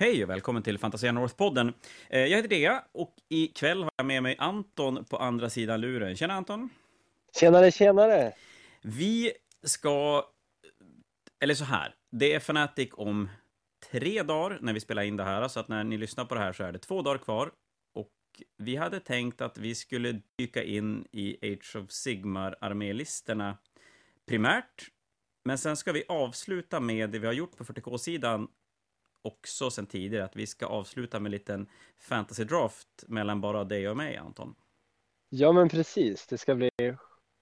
Hej och välkommen till Fantasia North-podden. Eh, Jag heter Dea och ikväll har jag med mig Anton på andra sidan luren. Tjena Anton! Tjenare, tjenare! Vi ska... Eller så här, det är Fnatic om tre dagar när vi spelar in det här, så att när ni lyssnar på det här så är det två dagar kvar. Och vi hade tänkt att vi skulle dyka in i Age of Sigmar-armélistorna primärt, men sen ska vi avsluta med det vi har gjort på 40K-sidan också sen tidigare, att vi ska avsluta med en liten fantasy draft mellan bara dig och mig, Anton. Ja, men precis. Det ska bli...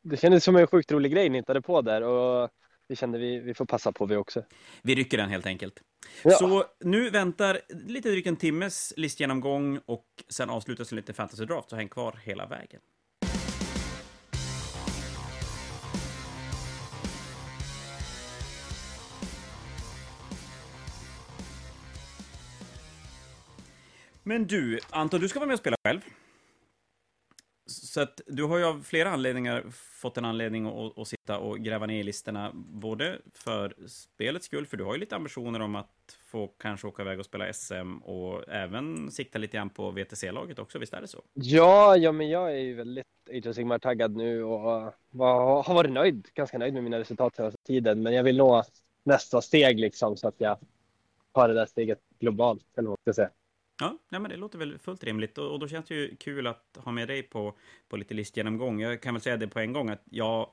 Det kändes som en sjukt rolig grej ni hittade på där och vi kände vi, vi får passa på vi också. Vi rycker den helt enkelt. Ja. Så nu väntar lite drygt en timmes listgenomgång och sen avslutas en lite fantasy draft, så häng kvar hela vägen. Men du, Anton, du ska vara med och spela själv. Så att du har ju av flera anledningar fått en anledning att, att sitta och gräva ner i listorna, både för spelets skull, för du har ju lite ambitioner om att få kanske åka iväg och spela SM och även sikta lite grann på VTC-laget också, visst är det så? Ja, ja, men jag är ju väldigt Age Sigmar taggad nu och var, har varit nöjd, ganska nöjd med mina resultat hela tiden. Men jag vill nå nästa steg liksom så att jag tar det där steget globalt, eller vad man ska säga. Ja, nej, men det låter väl fullt rimligt och, och då känns det ju kul att ha med dig på, på lite listgenomgång. Jag kan väl säga det på en gång att jag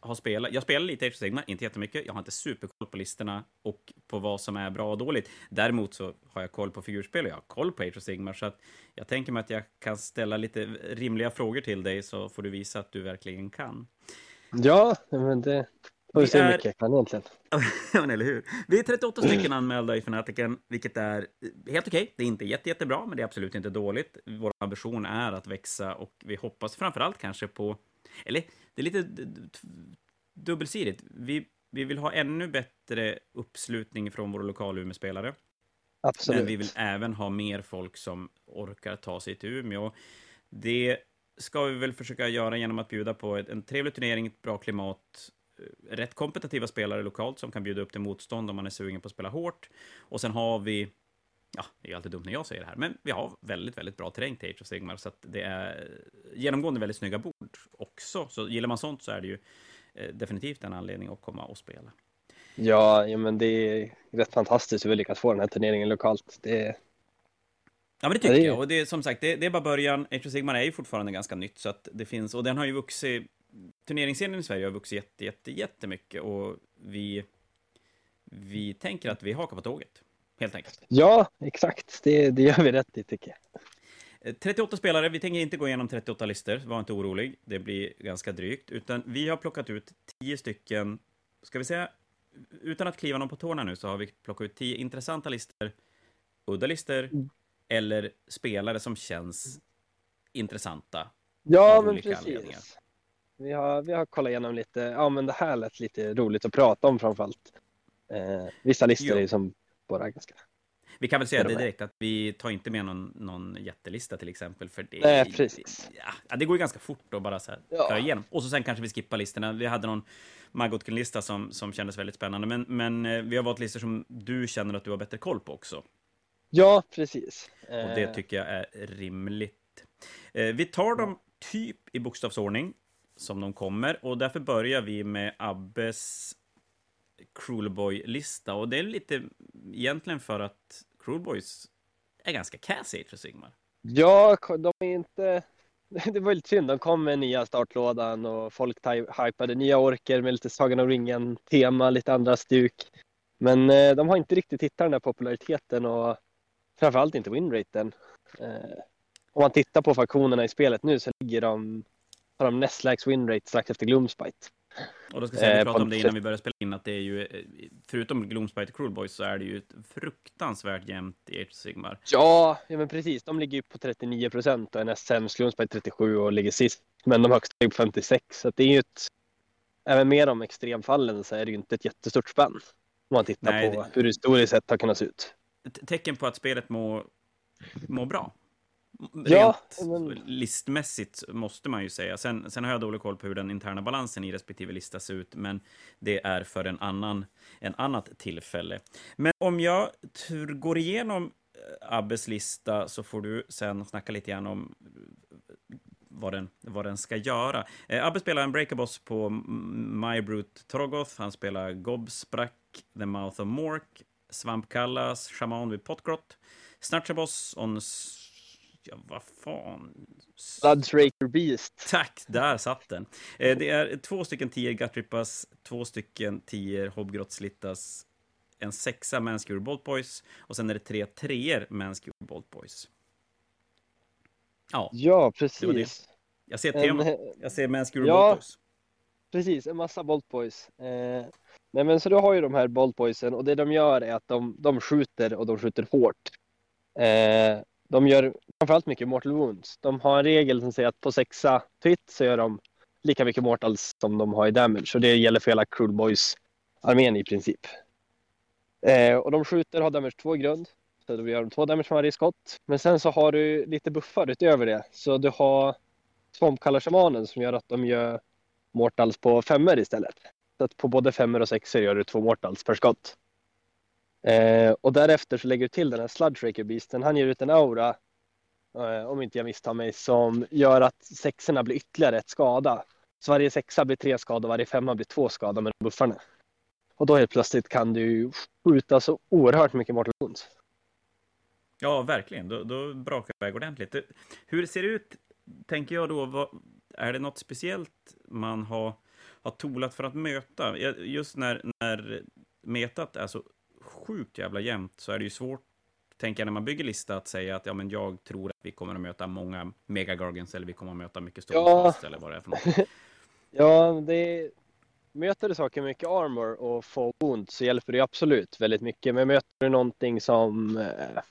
har spelat, jag spelar lite Age of Sigmar, inte jättemycket. Jag har inte superkoll på listorna och på vad som är bra och dåligt. Däremot så har jag koll på figurspel och jag har koll på Age of Sigmar, så att jag tänker mig att jag kan ställa lite rimliga frågor till dig så får du visa att du verkligen kan. Ja, men det får vi se hur är- mycket kan egentligen. Ja, eller hur? Vi är 38 stycken anmälda i Fanatiken, vilket är helt okej. Det är inte jätte, jättebra, men det är absolut inte dåligt. Vår ambition är att växa och vi hoppas framförallt kanske på... Eller, det är lite dubbelsidigt. Vi, vi vill ha ännu bättre uppslutning från våra lokala Umeå-spelare. Absolut. Men vi vill även ha mer folk som orkar ta sig till Umeå. Det ska vi väl försöka göra genom att bjuda på en trevlig turnering, ett bra klimat, rätt kompetitiva spelare lokalt som kan bjuda upp till motstånd om man är sugen på att spela hårt. Och sen har vi, ja, det är alltid dumt när jag säger det här, men vi har väldigt, väldigt bra terräng till Age of Sigmar, så att det är genomgående väldigt snygga bord också. Så gillar man sånt så är det ju eh, definitivt en anledning att komma och spela. Ja, ja, men det är rätt fantastiskt hur vi lyckas få den här turneringen lokalt. Det, Ja, men det Ja, tycker det är- jag. Och det är som sagt, det, det är bara början. Age of Sigmar är ju fortfarande ganska nytt, så att det finns, och den har ju vuxit, turneringsscenen i Sverige har vuxit jätte, jätte, jättemycket och vi, vi tänker att vi hakar på tåget, helt enkelt. ja, exakt. Det, det gör vi rätt i tycker jag. Eh, 38 spelare, vi tänker inte gå igenom 38 listor, var inte orolig, det blir ganska drygt, utan vi har plockat ut 10 stycken, ska vi säga, utan att kliva någon på tårna nu, så har vi plockat ut 10 intressanta listor, udda listor, Mm. eller spelare som känns intressanta Ja, men precis. Vi har, vi har kollat igenom lite, ja men det här lät lite roligt att prata om framförallt. Eh, vissa listor Jo. är ju som bara ganska... Vi kan väl säga det direkt att vi tar inte med någon, någon jättelista till exempel, för det, Nej, precis. Ja, det går ju ganska fort att bara så här Ja. igenom. Och så sen kanske vi skippar listorna. Vi hade någon Magotkin-lista som, som kändes väldigt spännande, men, men eh, vi har valt listor som du känner att du har bättre koll på också. Ja, precis. Och det Eh, tycker jag är rimligt. Eh, Vi tar dem typ i bokstavsordning som de kommer och därför börjar vi med Abbes Cruelboy-lista och det är lite egentligen för att Cruelboys är ganska cassy för Sigmar. Ja, de är inte... Det var lite synd, de kom med nya startlådan och folk hypade nya orker med lite Sagan om ringen-tema, lite andra stuk. Men eh, de har inte riktigt hittat den där populariteten och framförallt inte winraten. Eh, om man tittar på faktionerna i spelet nu så ligger de, har de näst lägst winrate strax efter Gloomspite. Och då ska jag säga, vi Eh, pratade om det innan vi började spela in, att det är ju, eh, förutom Gloomspite och Cruelboys, så är det ju ett fruktansvärt jämnt i Age Sigmar. Ja, ja men precis. De ligger ju på 39 procent och är näst sämst. Gloomspite 37 och ligger sist. Men de högsta är på 56. Så det är ju ett... Även med de extremfallen så är det ju inte ett jättestort spänn. Om man tittar Nej, på det- hur det historiskt sett har kunnat se ut. Ett tecken på att spelet mår, mår bra. Rent Ja, men- listmässigt måste man ju säga. Sen, sen har jag dålig koll på hur den interna balansen i respektive lista ser ut, men det är för en annan, en annat tillfälle. Men om jag tur- går igenom eh, Abbes lista så får du sen snacka lite grann om eh, vad den, vad den ska göra. Eh, Abbe spelar en breakerboss på My Brute Trogoth. Han spelar Gobsprack, The Mouth of Mork, Svampkallas, Shaman vid Potgrot, Snatcherboss on... Ja, vad fan? Bloodsraker Beast. Tack, där satt den. Eh, det är två stycken tior Guttrippas, två stycken tior Hobgrotslittas, en sexa Manscure Bolt Boys och sen är det tre treor Manscure Bolt Boys. Ja, Ja, precis. jag ser tema. eh, Jag ser Manscure Ja. Bolt Boys. Precis, en massa Bolt Boys. Eh, nej men så du har ju de här Bolt Boysen och det de gör är att de, de skjuter och de skjuter hårt. Eh, de gör framförallt mycket mortal wounds. De har en regel som säger att på sexa twit så gör de lika mycket mortals som de har i damage och det gäller för hela Cruel Boys armén i princip. Eh, och de skjuter har damage 2 i grund. Så då gör de 2 damage för varje skott. Men sen så har du lite buffar utöver det. Så du har Svampkallarshamanen som gör att de gör mortals på femmer istället. Så att på både femmer och sexer gör du två mortals per skott. Eh, och därefter så lägger du till den här Sludge Raker Beasten. Han ger ut en aura, Eh, om inte jag misstar mig, som gör att sexorna blir ytterligare ett skada. Så varje sexa blir tre skador, varje femma blir två skador med buffarna. Och då helt plötsligt kan du skjuta så oerhört mycket mortal wounds. Ja, verkligen. Då, då brakar det iväg ordentligt. Hur ser det ut, tänker jag då? Vad, är det något speciellt man har, har tolat för att möta? Just när, när metat är så sjukt jävla jämnt så är det ju svårt, tänker jag, när man bygger lista att säga att ja, men jag tror att vi kommer att möta många megagargans eller vi kommer att möta mycket Ja. Stormcast eller vad det är för något. Ja, det möter du saker mycket armor och fall wound så hjälper det absolut väldigt mycket. Men möter du någonting som eh,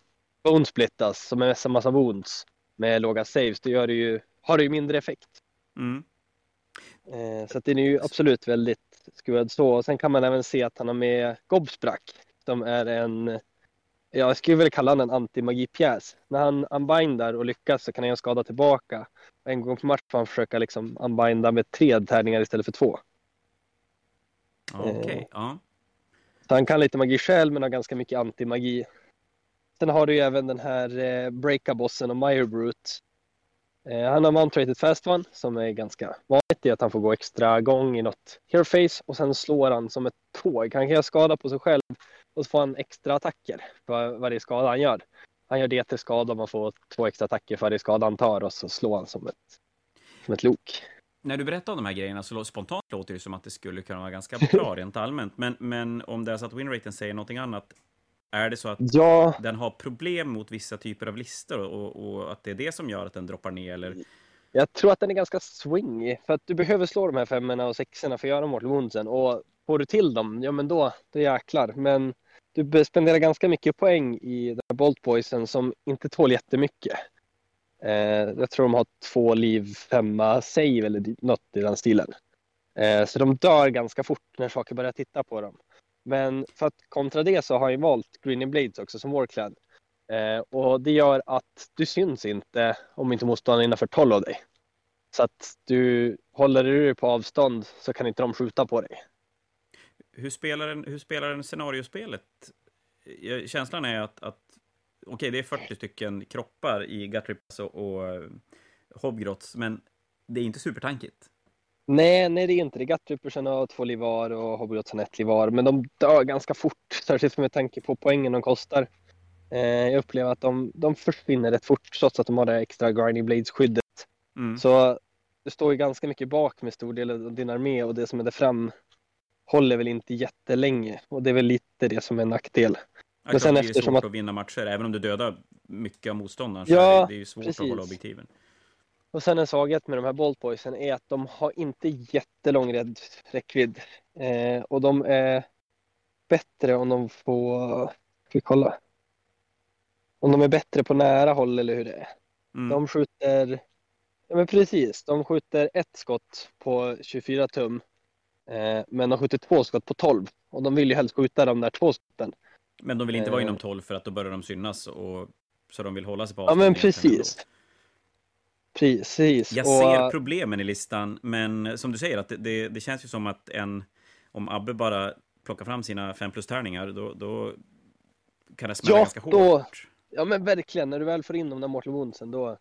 bone splittas, som är massa, massa wounds med låga saves, då gör det ju, har det ju mindre effekt. Mm. Eh, så att den är ju absolut väldigt skruvad så. Och sen kan man även se att han har med Gobsprack som är en, ja, jag skulle väl kalla honom en antimagipjäs. När han unbindar och lyckas så kan han göra skada tillbaka. En gång per match får han försöka liksom unbinda med tre tärningar istället för två. Okej, ja. Så han kan lite magi själv men har ganska mycket antimagi. Sen har du ju även den här eh, Breakabossen och Myrebrute. Eh, han har Mount Rated Fast One som är ganska vanligt i att han får gå extra gång i något Hero Face och sen slår han som ett tåg. Han kan göra skada på sig själv och så får han extra attacker för varje skada han gör. Han gör det till skada och man får två extra attacker för varje skada han tar och så slår han som ett, som ett lok. När du berättar om de här grejerna så spontant låter det som att det skulle kunna vara ganska bra rent allmänt. Men, men om det är så att winraten säger någonting annat, är det så att Ja, den har problem mot vissa typer av listor och, och att det är det som gör att den droppar ner? Eller? Jag tror att den är ganska swingy för att du behöver slå de här femmorna och sexorna för att göra mortal woundsen och får du till dem, ja men då, då jäklar. Men du spenderar ganska mycket poäng i den här Bolt Boysen som inte tål jättemycket. Eh, jag tror de har två liv, femma save eller något i den stilen. Eh, så de dör ganska fort när saker börjar titta på dem. Men för att kontra det så har jag valt Green Blades också som Warclad. Eh, och det gör att du syns inte om inte motståndaren innanför 12 av dig. Så att du håller du dig på avstånd så kan inte de skjuta på dig. Hur spelar den, hur spelar den scenariospelet? Eh, känslan är att, att okej, det är 40 stycken kroppar i Gutrips och, och eh, Hobgrots, men det är inte supertankigt. Nej, nej det är inte det. Gattrippersen har två liv var och Hobbyotsen ett liv var. Men de dör ganska fort, särskilt med tanke på poängen de kostar. Eh, jag upplever att de, de försvinner rätt fort trots att de har det extra Grinding Blades-skyddet. Mm. Så du står ju ganska mycket bak med stor del av din armé och det som är där fram håller väl inte jättelänge. Och det är väl lite det som är en nackdel. Ja, Men sen det är eftersom svårt att- att vinna matcher, även om du dödar mycket av motståndaren. Så Ja, är det, det är ju svårt precis. att hålla objektiven. Och sen en svaghet med de här Bolt Boysen är att de har inte jättelång räckvidd. Eh, och de är bättre om de får, ska vi kolla. Om de är bättre på nära håll eller hur det är. Mm. De skjuter, ja men precis, de skjuter ett skott på 24 tum. Eh, men de skjuter två skott på 12. Och de vill ju helst skjuta de där två skotten. Men de vill inte vara Eh. inom 12 för att då börjar de synas, och, så de vill hålla sig på Ja avstånd men egentligen precis. Precis. Jag och, ser problemen i listan, men som du säger, att det, det, det känns ju som att en... Om Abbe bara plockar fram sina fem plus-tärningar, då, då kan det smälla Ja, ganska då- hårt. Ja men verkligen, när du väl får in de där Mortal Woundsen då.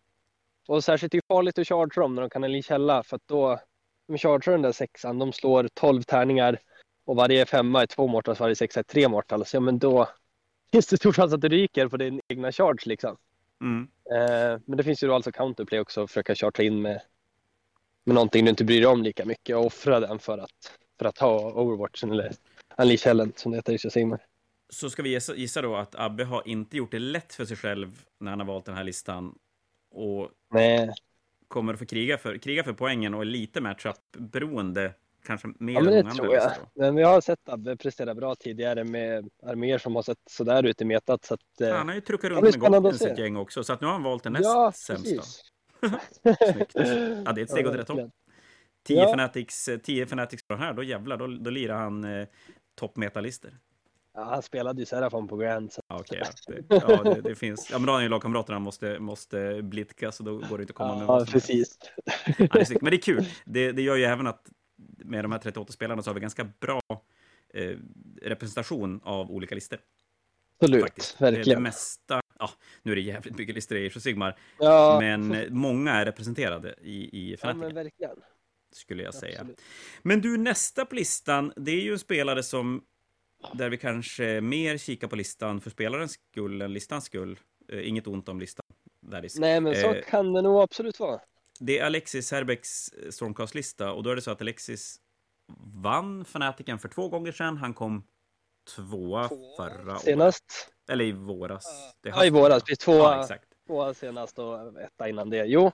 Och särskilt det är farligt att chargea dem när de kan en källa för att då, de chargear den där sexan, de slår 12 tärningar och varje femma är två mortals, varje sexa är tre mortals. Ja men då finns det stor chans att du ryker på din egna charge liksom. Mm. Eh, men det finns ju då alltså counterplay också, att försöka chargea in med, med någonting du inte bryr dig om lika mycket och offra den för att, för att ha Overwatchen eller Unleash Helen som det heter i Sigmar. Så ska vi gissa, gissa då att Abbe har inte gjort det lätt för sig själv när han har valt den här listan och Nej, kommer att få kriga för, kriga för poängen och är lite matchup-beroende, kanske mer Ja, än men det många tror jag. Men vi har sett Abbe prestera bra tidigare med arméer som har sett sådär ut i metat. Så att, eh, Han har ju truckat runt med Goblins se. ett gäng också, så att nu har han valt den näst ja, sämsta. precis. Snyggt. Ja, det är ett steg åt rätt håll. verkligen. 10 Ja. Fanatics, 10 Fanatics på den här, då jävlar, då, då lirar han eh, toppmetalister. Ja, han spelade ju Serafon på Grand. Så. Ja, okej. ja. Det, ja, det, det finns. Ja, men då har han ju lagkamraterna måste, måste blidka, så då går det inte att komma med Ja, precis. Ja, det snyggt. Men det är kul. Det, det gör ju även att med de här 38 spelarna så har vi ganska bra eh, representation av olika listor. Absolut, Faktiskt. Det, det verkligen. mesta, ja, nu är det jävligt mycket listor i Age of Sigmar, Ja, men eh, många är representerade i, i ja Fnatic, verkligen. skulle jag säga. Absolut. Men du, nästa på listan, det är ju en spelare som där vi kanske mer kikar på listan för spelarens skull än listans skull. Eh, inget ont om listan. Där. Nej, men så Eh, kan det nog absolut vara. Det är Alexis Herbecks eh, Stormcast-lista och då är det så att Alexis vann Fnaticen för två gånger sedan. Han kom tvåa förra året. Senast. Eller i våras. Det Ja, i våras. Precis, två, Ja, exakt. två senast och etta innan det. Jo.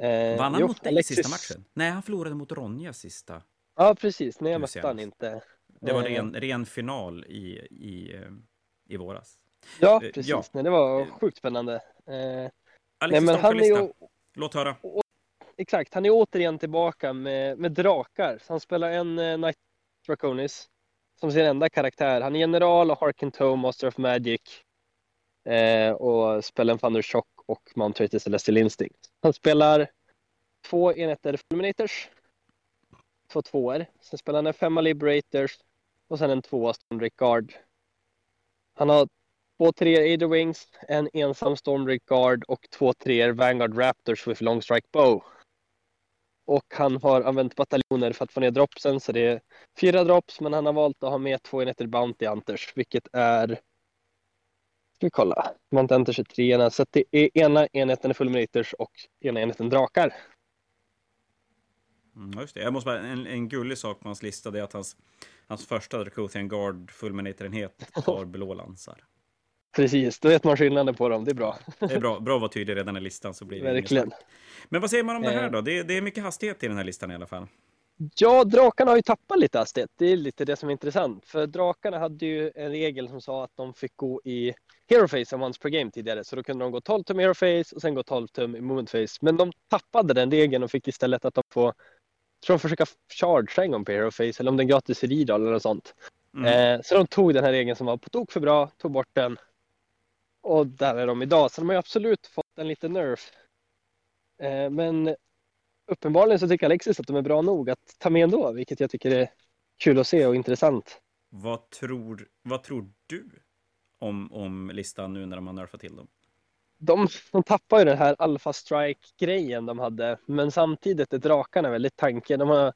Eh, Vann han jo, mot dig i sista matchen? Nej, han förlorade mot Ronja sista. Ja, precis. Nej, jag mötte han inte. Det var Eh, ren, ren final i, i, eh, i våras. Ja, precis. ja. Nej, det var sjukt spännande. Eh, nej, Alexis men han är ju, Låt höra exakt, han är återigen tillbaka med, med drakar. Så han spelar en eh, Knight Draconis som sin enda karaktär. Han är general och Harkin Toe, Master of Magic. Eh, och spelar en Thunder Shock och Mount Traitor Celestial Instinct. Han spelar två enheter Fulminators. Två tvåor. Sen spelar han en femma Liberators och sen en tvåa Stormdrake Guard. Han har två treor Ader Wings, en ensam Stormdrake Guard och två treor Vanguard Raptors with Long Strike Bow. Och han har använt bataljoner för att få ner dropsen, så det är fyra drops, men han har valt att ha med två enheter Bounty Hunters, vilket är... Ska vi kolla? Bounty Hunters är treorna, så att det är ena enheten är Fulminators och ena enheten Drakar. Mm, just det. Jag måste bara, en, en gullig sak på hans lista det är att hans, hans första Dracothian Guard Fulminator-enhet har blå lansar. Precis, då vet man skillnaden på dem, det är bra. Det är bra, bra att vara tydlig redan i listan så blir det Verkligen. Men vad säger man om det här Eh. då? Det, det är mycket hastighet i den här listan i alla fall. Ja, drakarna har ju tappat lite hastighet. Det är lite det som är intressant. För drakarna hade ju en regel som sa att de fick gå i hero face once per game tidigare. Så då kunde de gå 12 tum i hero face och sen gå 12 tum i movement face. Men de tappade den regeln och fick istället att de får, tror de försöka charge en gång på hero face eller om den gratis i Ridal eller något sånt. Mm. Eh, så de tog den här regeln som var på tok för bra, tog bort den. Och där är de idag. Så de har absolut fått en liten nerf. Eh, men uppenbarligen så tycker Alexis att de är bra nog att ta med ändå, vilket jag tycker är kul att se och intressant. Vad, tror, vad tror du om, om listan nu när de har nerfat till dem? De, de tappar ju den här Alpha Strike-grejen de hade, men samtidigt är drakarna väldigt tanke. De har,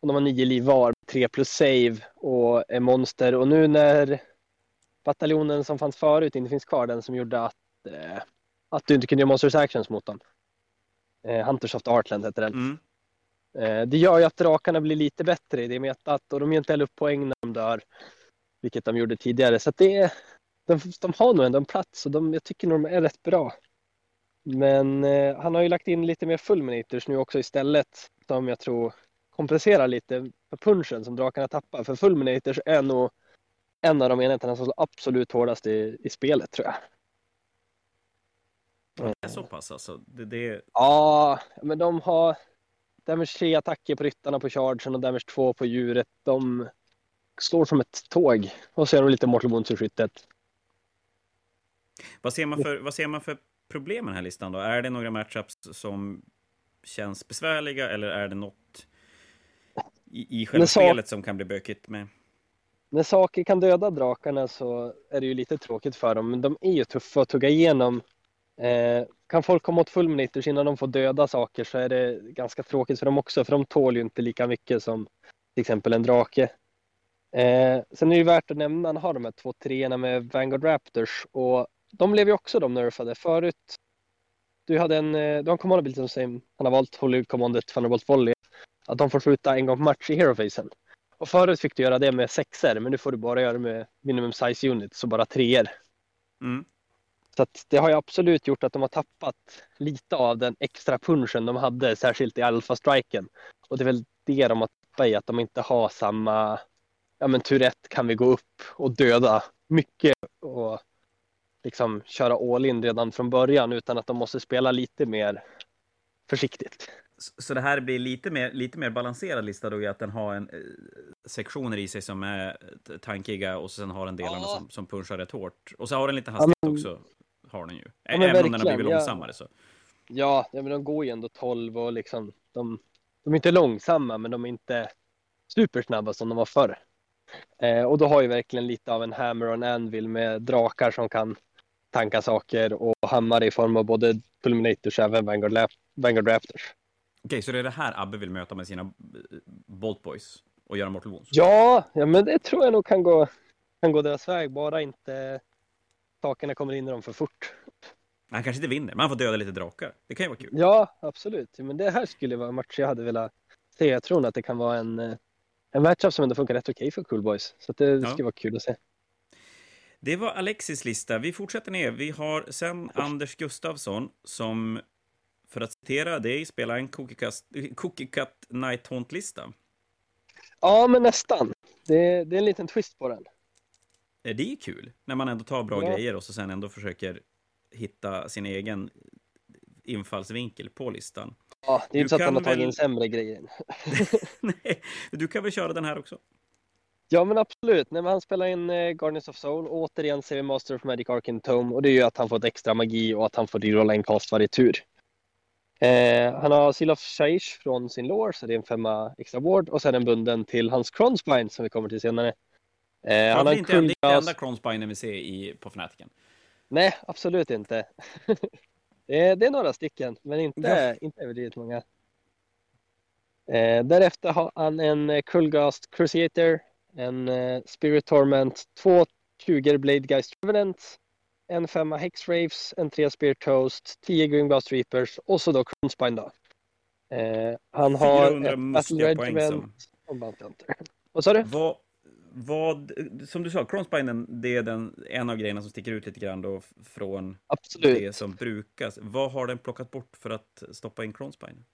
de har nio liv var, tre plus save och är monster. Och nu när bataljonen som fanns förut inte finns kvar, den som gjorde att, eh, att du inte kunde göra Monsters Actions mot dem. Eh, Hunters of the Heartland heter den. Mm. Eh, Det gör ju att drakarna blir lite bättre i det metat och de ger inte heller upp poäng när de dör. Vilket de gjorde tidigare. Så det är, de, de har nog ändå en plats och de, jag tycker nog de är rätt bra. Men eh, han har ju lagt in lite mer fulminators nu också istället. Som jag tror kompenserar lite för punchen som drakarna tappar. För fulminators är nog en av de enheterna som slår absolut hårdast i, i spelet tror jag. Det är så pass alltså? Det, det, Ja, men de har damage 3 attacker på ryttarna på chargen och damage 2 på djuret. De slår som ett tåg. Och så är de lite Mortal Wounds i skyttet. vad, ser man för, vad ser man för problem med den här listan då? Är det några matchups som känns besvärliga eller är det något i, i själva så- spelet som kan bli bökigt med? När saker kan döda drakarna så är det ju lite tråkigt för dem, men de är ju tuffa att tugga igenom. Eh, kan folk komma åt fulminators innan de får döda saker så är det ganska tråkigt för dem också, för de tål ju inte lika mycket som till exempel en drake. Eh, sen är det ju värt att nämna, han har de här två treorna med Vanguard Raptors och de blev ju också de nerfade. Förut, du hade en, eh, du har en command som säger, han har valt Hollywood Commandet Thunderbolt Volley, att de får skjuta en gång per match i hero-facen. Och förut fick du göra det med sexer, men nu får du bara göra det med minimum size units, så bara treor. Mm. Så det har ju absolut gjort att de har tappat lite av den extra punchen de hade, särskilt i alfa-striken. Och det är väl det de har tappat i, att de inte har samma, ja men tur ett kan vi gå upp och döda mycket och liksom köra all in redan från början, utan att de måste spela lite mer försiktigt. Så- det här blir lite mer, lite mer balanserad lista då i att den har en eh, sektioner i sig som är tankiga och sen har den delarna Ja. som, som punchar rätt hårt. Och så har den lite hastighet men- också, har den ju. men Även om den har blivit ja. långsammare så. Ja, ja men de går ju ändå 12 och liksom, de, de är inte långsamma, men de är inte supersnabba som de var förr. Eh, och då har ju verkligen lite av en hammer och en anvil med drakar som kan tanka saker och hammare i form av både Fulminators och även Vanguard, Vanguard Raptors. Okej, så det är det här Abbe vill möta med sina eh, Bolt Boys och göra Mortal Wounds? Ja, ja, men det tror jag nog kan gå, kan gå deras väg, bara inte sakerna kommer in i dem för fort. Han kanske inte vinner, men han får döda lite drakar. Det kan ju vara kul. Ja, absolut. Men det här skulle vara en match jag hade velat se. Jag tror att det kan vara en, eh, en matchup som ändå funkar rätt okej för Cool Boys. Så att det Ja. skulle vara kul att se. Det var Alexis lista. Vi fortsätter ner. Vi har sen Anders Gustafsson som, för att citera dig, spelar en Cookie Cut Night Haunt-lista. Ja, men nästan. Det, det är en liten twist på den. Eh, Det är kul, när man ändå tar bra Ja. grejer och så sen ändå försöker hitta sin egen infallsvinkel på listan. Ja, det är Du inte så att han har tagit in sämre grejer. Nej, du kan väl köra den här också? Ja, men absolut. Nej, men han spelar in eh, Guardians of Soul. Återigen ser vi Master of Magic Arcane Tome och det är ju att han får ett extra magi och att han får rerolla en cast varje tur. Eh, han har Seal of Shaish från sin lore, så det är en femma extra ward och sen en bunden till hans Cronspine som vi kommer till senare. Eh, han har en inte det är inte Kullgas- enda Cronspinen vi ser i, på Fnaticen. Nej, absolut inte. det, är, det är några stycken, men inte, Ja. inte överdrivet många. Eh, därefter har han en eh, Kullgast Crusader, en eh, Spirit Torment, två 20 Blade Geist Revenant, en femma Hex Raves, en tre Spirit Toast, 10 Grimgast Reapers och så då Cronspine då. Eh, han har 400 ett Battle Regiment som... och Bounty. Vad sa du? Vad, vad, som du sa, Cronspinen, det är den, en av grejerna som sticker ut lite grann då från Absolut. det som brukas. Vad har den plockat bort för att stoppa in Cronspine?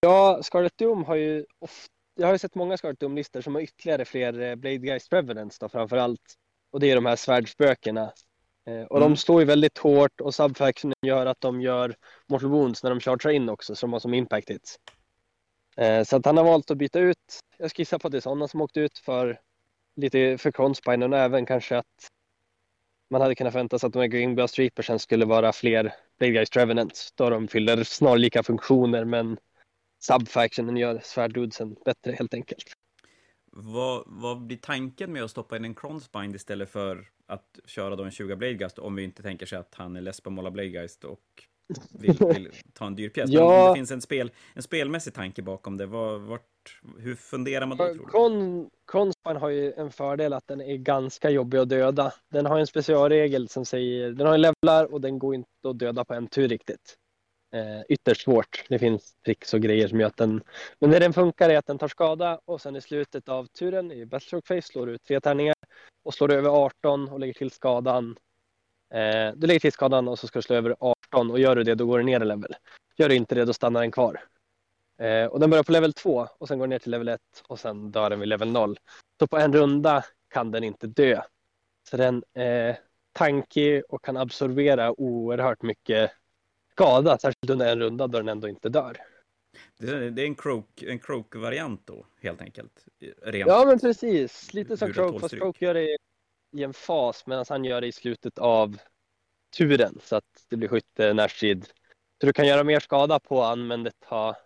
Ja, Scarlet Doom har ju ofta, jag har ju sett många Scarlet Doom-listor som har ytterligare fler eh, Blade Geist Revenants då framför allt. Och det är de här svärdsspökena. Eh, och Mm. de står ju väldigt hårt och subfactionen gör att de gör Mortal Wounds när de chargear in också, så de har som impact hits. Eh, så att han har valt att byta ut, jag ska gissa på att det är sådana som åkt ut för lite för Cronspine och även kanske att man hade kunnat förvänta sig att de här Greenblast Reapersen skulle vara fler Blade Geist Revenants då de fyller snarlika funktioner men subfactionen gör svärdudsen bättre helt enkelt. Vad, vad blir tanken med att stoppa in en Cronspine istället för att köra då en 20 Bladegeist om vi inte tänker sig att han är less på att måla Bladegeist och vill, vill ta en dyr pjäs? Men Ja. om det finns en, spel, en spelmässig tanke bakom det, vad, vart, hur funderar man då? Con, har ju en fördel att den är ganska jobbig att döda. Den har en specialregel som säger, den har ju levlar och den går inte att döda på en tur riktigt. Eh, ytterst svårt. Det finns tricks och grejer som gör att den, men när den funkar är att den tar skada och sen i slutet av turen i Battlestroke Face slår du ut tre tärningar och slår du över 18 och lägger till skadan. Eh, du lägger till skadan och så ska du slå över 18 och gör du det då går du ner i level. Gör du inte det då stannar den kvar. Eh, och den börjar på level 2 och sen går ner till level 1 och sen dör den vid level 0. Så på en runda kan den inte dö. Så den eh, är tankig och kan absorbera oerhört mycket skada, särskilt under en runda då den ändå inte dör. Det är, det är en croak, en croak-variant då, helt enkelt. Rent. Ja men precis, lite som Croak, fast. Croak gör det i en fas medan han gör det i slutet av turen så att det blir skytte närstrid. Så du kan göra mer skada på han men det tar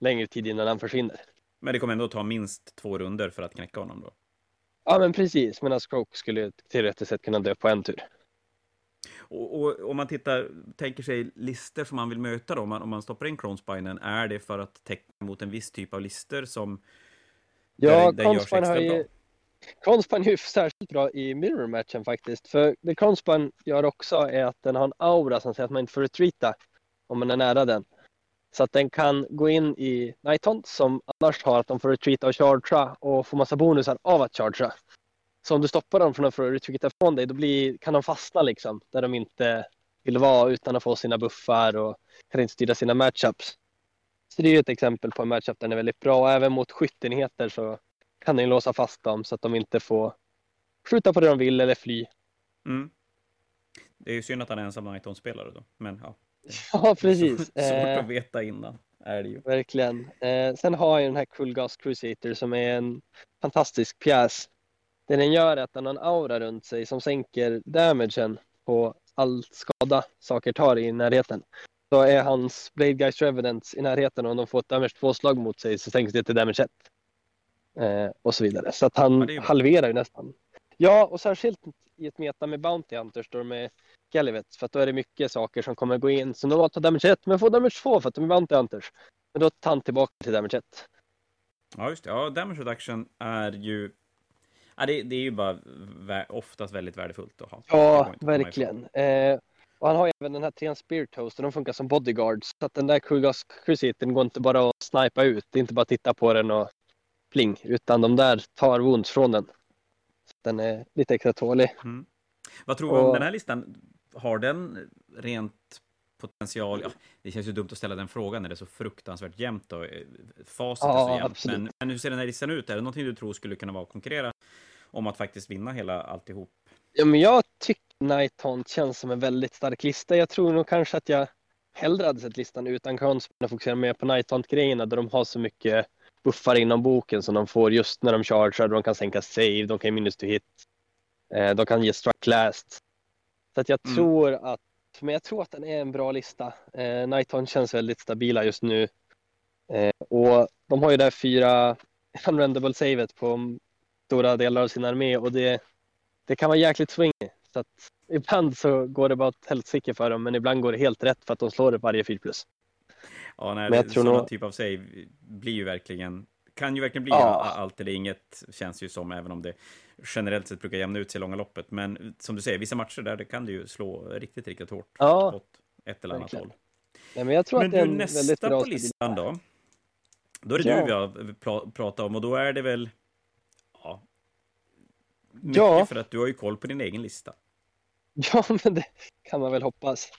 längre tid innan han försvinner. Men det kommer ändå ta minst två runder för att knäcka honom då? Ja, men precis. Medan Croak skulle teoretiskt sett kunna dö på en tur. Och, om man tittar, tänker sig lister som man vill möta då, om man, om man stoppar in Cronspinen, är det för att täcka mot en viss typ av lister som ja, görs extra ju? Cronspine är ju särskilt bra i mirror-matchen faktiskt. För det Cronspine gör också är att den har en aura som säger att man inte får retreata om man är nära den. Så att den kan gå in i Nighthaunt som annars har att de får retreata och chargea och få massa bonusar av att chargea. Så om du stoppar dem från att få retreata från dig, då blir, kan de fastna liksom där de inte vill vara utan att få sina buffar och kan inte styra sina matchups. Så det är ju ett exempel på en matchup där den är väldigt bra och även mot skyttenheter så kan den låsa fast dem så att de inte får skjuta på det de vill eller fly. Mm. Det är ju synd att han är ensam Nighton-spelare då, men ja. Ja, precis. Svårt att eh, veta innan, är det ju. Verkligen. Eh, sen har jag den här Kullgas Crusader som är en fantastisk pjäs. Det den gör är att den har en aura runt sig som sänker damagen på all skada saker tar i närheten. Så är hans Blade Guys Revenants i närheten och om de får ett damage 2-slag mot sig så sänks det till damage 1. Eh, och så vidare. Så att han ja, halverar ju nästan. Ja, och särskilt i ett meta med Bounty Hunters då med Gallivets för att då är det mycket saker som kommer gå in som normalt tar damage 1 men får damage 2 för att de är Bounty Hunters. Men då tar han tillbaka till damage 1. Ja, just det. Ja, damage reduction är ju Ja, det, det är ju bara oftast väldigt värdefullt att ha. Ja, verkligen. Eh, och han har ju även den här trean Spirit Host och de funkar som bodyguards. Så att den där Krugas Cruciten går inte bara att snipa ut. Det är inte bara att titta på den och pling, utan de där tar wounds från den. Så den är lite extra tålig. Mm. Vad tror du och... om den här listan? Har den rent potential? Ja, det känns ju dumt att ställa den frågan när det är så fruktansvärt jämnt och facit ja, är så jämnt. Men, men hur ser den här listan ut? Är det någonting du tror skulle kunna vara konkurrera om att faktiskt vinna hela alltihop? Ja, men jag tycker Night Hunt känns som en väldigt stark lista. Jag tror nog kanske att jag hellre hade sett listan utan konstspel och fokusera mer på Night Hunt-grejerna där de har så mycket buffar inom boken som de får just när de chargear. De kan sänka save, de kan minus to hit. Eh, de kan ge strike last. Så att jag mm. tror att, men jag tror att den är en bra lista. Eh, Night Hunt känns väldigt stabila just nu. Eh, och de har ju där fyra unrendable savet på stora delar av sin armé och det, det kan vara jäkligt swingy. Så att ibland så går det bara åt helsike för dem, men ibland går det helt rätt för att de slår det varje 4 plus. Ja, nej, men jag tror nog... typ av save blir ju verkligen, kan ju verkligen bli ja. allt eller inget, känns ju som, även om det generellt sett brukar jämna ut sig i långa loppet. Men som du säger, vissa matcher där det kan det ju slå riktigt, riktigt hårt ja. åt ett eller annat håll. Ja, men jag tror men att det är en nästa på listan då? Då är det ja. du vi har pratat om och då är det väl mycket ja. för att du har ju koll på din egen lista. Ja, men det kan man väl hoppas.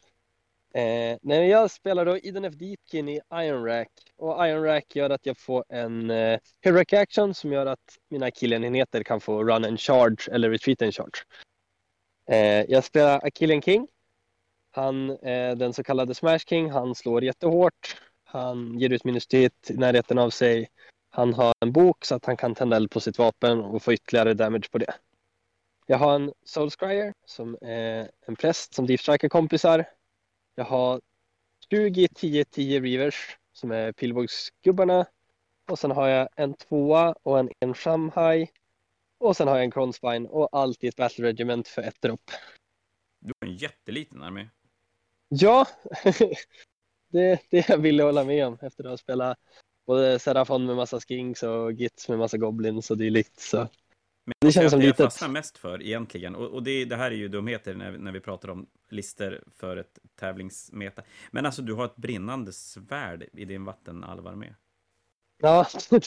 Eh, när jag spelar då Eden F. Deepkin i Iron Rack och Iron Rack gör att jag får en eh, Heroic Action som gör att mina killenheter kan få run and charge eller retreat and charge. Eh, jag spelar Achillean King. Han är den så kallade Smash King. Han slår jättehårt. Han ger ut minus i närheten av sig. Han har en bok så att han kan tända eld på sitt vapen och få ytterligare damage på det. Jag har en Soulscryer som är en präst som deepstriker kompisar. Jag har 20 10-10 Reavers som är pilbågsgubbarna. Och sen har jag en tvåa och en en Shamhai. Och sen har jag en Cronspine och allt i ett Battle Regiment för ett dropp. Du har en jätteliten armé. Ja, det det jag ville hålla med om efter att ha spelat både Serafon med massa skinks och Gits med massa goblins och dylikt. Så. Men det känns som det jag fastnar mest för egentligen, och, och det, det, här är ju dumheter när, när vi pratar om lister för ett tävlingsmeta. Men alltså, du har ett brinnande svärd i din vattenalvarmé. Ja,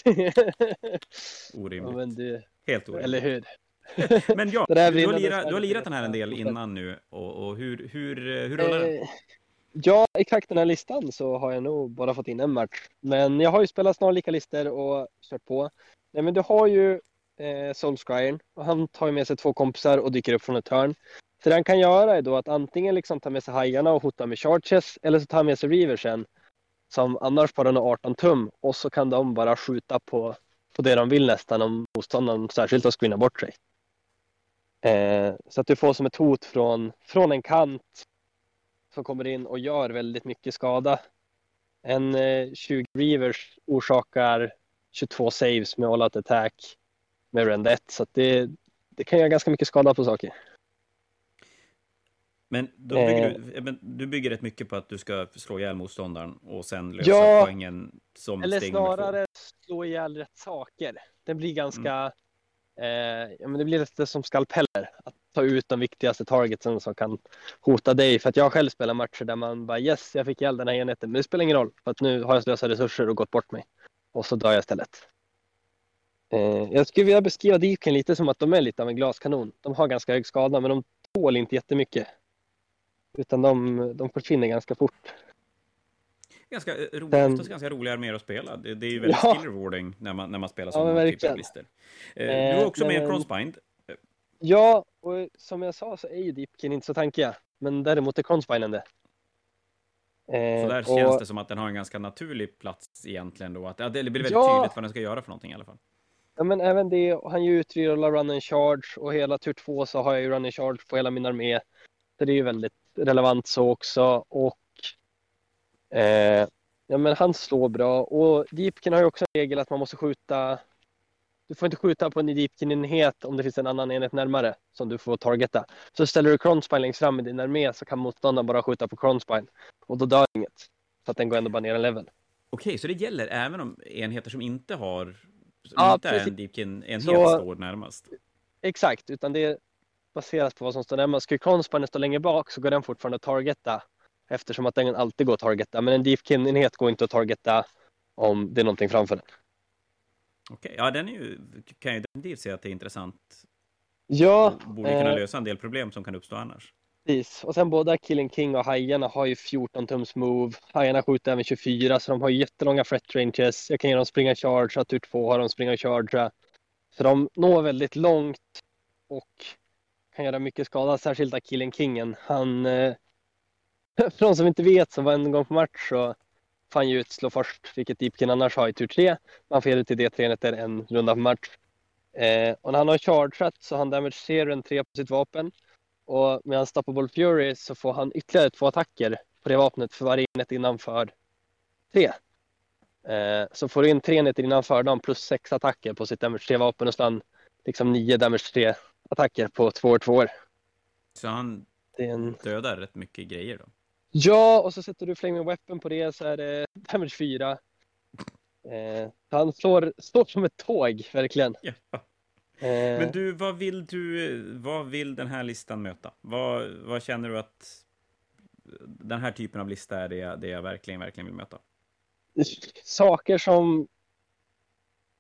Orimligt. Ja, det... Helt orimligt. Eller hur? men ja, du, har lirat, du har lirat den här en del innan nu, och, och hur, hur, hur rullar den? Eh, Ja, exakt den här listan så har jag nog bara fått in en match. Men jag har ju spelat snarlika listor och kört på. Nej, men du har ju eh, Solskjaer. och han tar med sig två kompisar och dyker upp från ett hörn. Så det han kan göra är då att antingen liksom ta med sig hajarna och hota med charges eller så tar han med sig reaversen som annars bara har 18 tum och så kan de bara skjuta på, på det de vill nästan om motståndaren särskilt har screenat bort sig. Eh, så att du får som ett hot från, från en kant som kommer in och gör väldigt mycket skada. En eh, 20 Reavers orsakar 22 saves med all out attack med rend 1, så det, det kan göra ganska mycket skada på saker. Men bygger Eh. du, men du bygger rätt mycket på att du ska slå ihjäl motståndaren och sen lösa Ja, poängen som Eller steg snarare slå ihjäl rätt saker. Det blir ganska, eh, ja, men det blir lite som skalpeller. Att ta ut de viktigaste targetsen som kan hota dig. För att jag själv spelat matcher där man bara yes, jag fick ihjäl den här enheten. Men det spelar ingen roll för att nu har jag slösat resurser och gått bort mig. Och så dör jag istället. Eh, jag skulle vilja beskriva Deepkin lite som att de är lite av en glaskanon. De har ganska hög skada men de tål inte jättemycket. Utan de, de försvinner ganska fort. Ganska eh, roligt, Den- oftast ganska roliga arméer att spela. Det, det är ju väldigt Ja. skill rewarding när man, när man spelar Ja, sådana men typer av listor. Eh, du har också med en men- crossbind. Ja, och som jag sa så är ju Deepkin inte så tankiga. Men däremot är Conspinen det. Så där och- känns det som att den har en ganska naturlig plats egentligen då. Att, ja, det blir väldigt Ja. tydligt vad den ska göra för någonting i alla fall. Ja, men även det, och han gör ju utrerolla run and charge och hela tur två så har jag ju run and charge på hela min armé. Så det är ju väldigt relevant så också och eh, ja, men han slår bra och Deepkin har ju också en regel att man måste skjuta. Du får inte skjuta på en Deepkin-enhet om det finns en annan enhet närmare som du får targeta. Så ställer du Cronspine längst fram i din armé så kan motståndaren bara skjuta på Cronspine och då dör inget. Så att den går ändå bara ner en level. Okej, så det gäller även om enheter som inte har... Som Ja, inte är precis. en Deepkin-enhet Så- står närmast. Exakt, utan det är baserat på vad som står närmast. Skulle Cronspine stå längre bak så går den fortfarande att targeta eftersom att den alltid går att targeta. Men en Deepkin-enhet går inte att targeta om det är någonting framför den. Okej, ja den är ju, kan ju definitivt se att det är intressant. Ja, borde kunna eh, lösa en del problem som kan uppstå annars precis. Och sen både Killing King och Hajarna har ju 14 tums move. Hajarna skjuter även 24 så de har jättelånga fret ranges. Jag kan ge dem springa charge, att tur två har de springa charge. Så de når väldigt långt och kan göra mycket skada, särskilt av Killing Kingen. Han, eh, för de som inte vet så var en gång på match så får han ju utslå först, vilket Deepkin annars har i tur tre. Man får ge det till D3 enheter en runda på match. Eh, och när han har chargeat så har han damage 0 en 3 på sitt vapen. Och med Unstoppable Fury så får han ytterligare två attacker på det vapnet för varje enhet innanför tre. Eh, så får du in tre enheter innanför dem plus sex attacker på sitt damage 3-vapen och så han liksom nio damage 3 attacker på två år två år. Så han en... dödar rätt mycket grejer då. Ja, och så sätter du Flaming Weapon på det så är det damage 4. Eh, han slår, slår som ett tåg, verkligen. Ja. Eh, Men du, vad vill du, vad vill den här listan möta? Vad, vad känner du att den här typen av lista är det, det jag verkligen, verkligen vill möta? saker som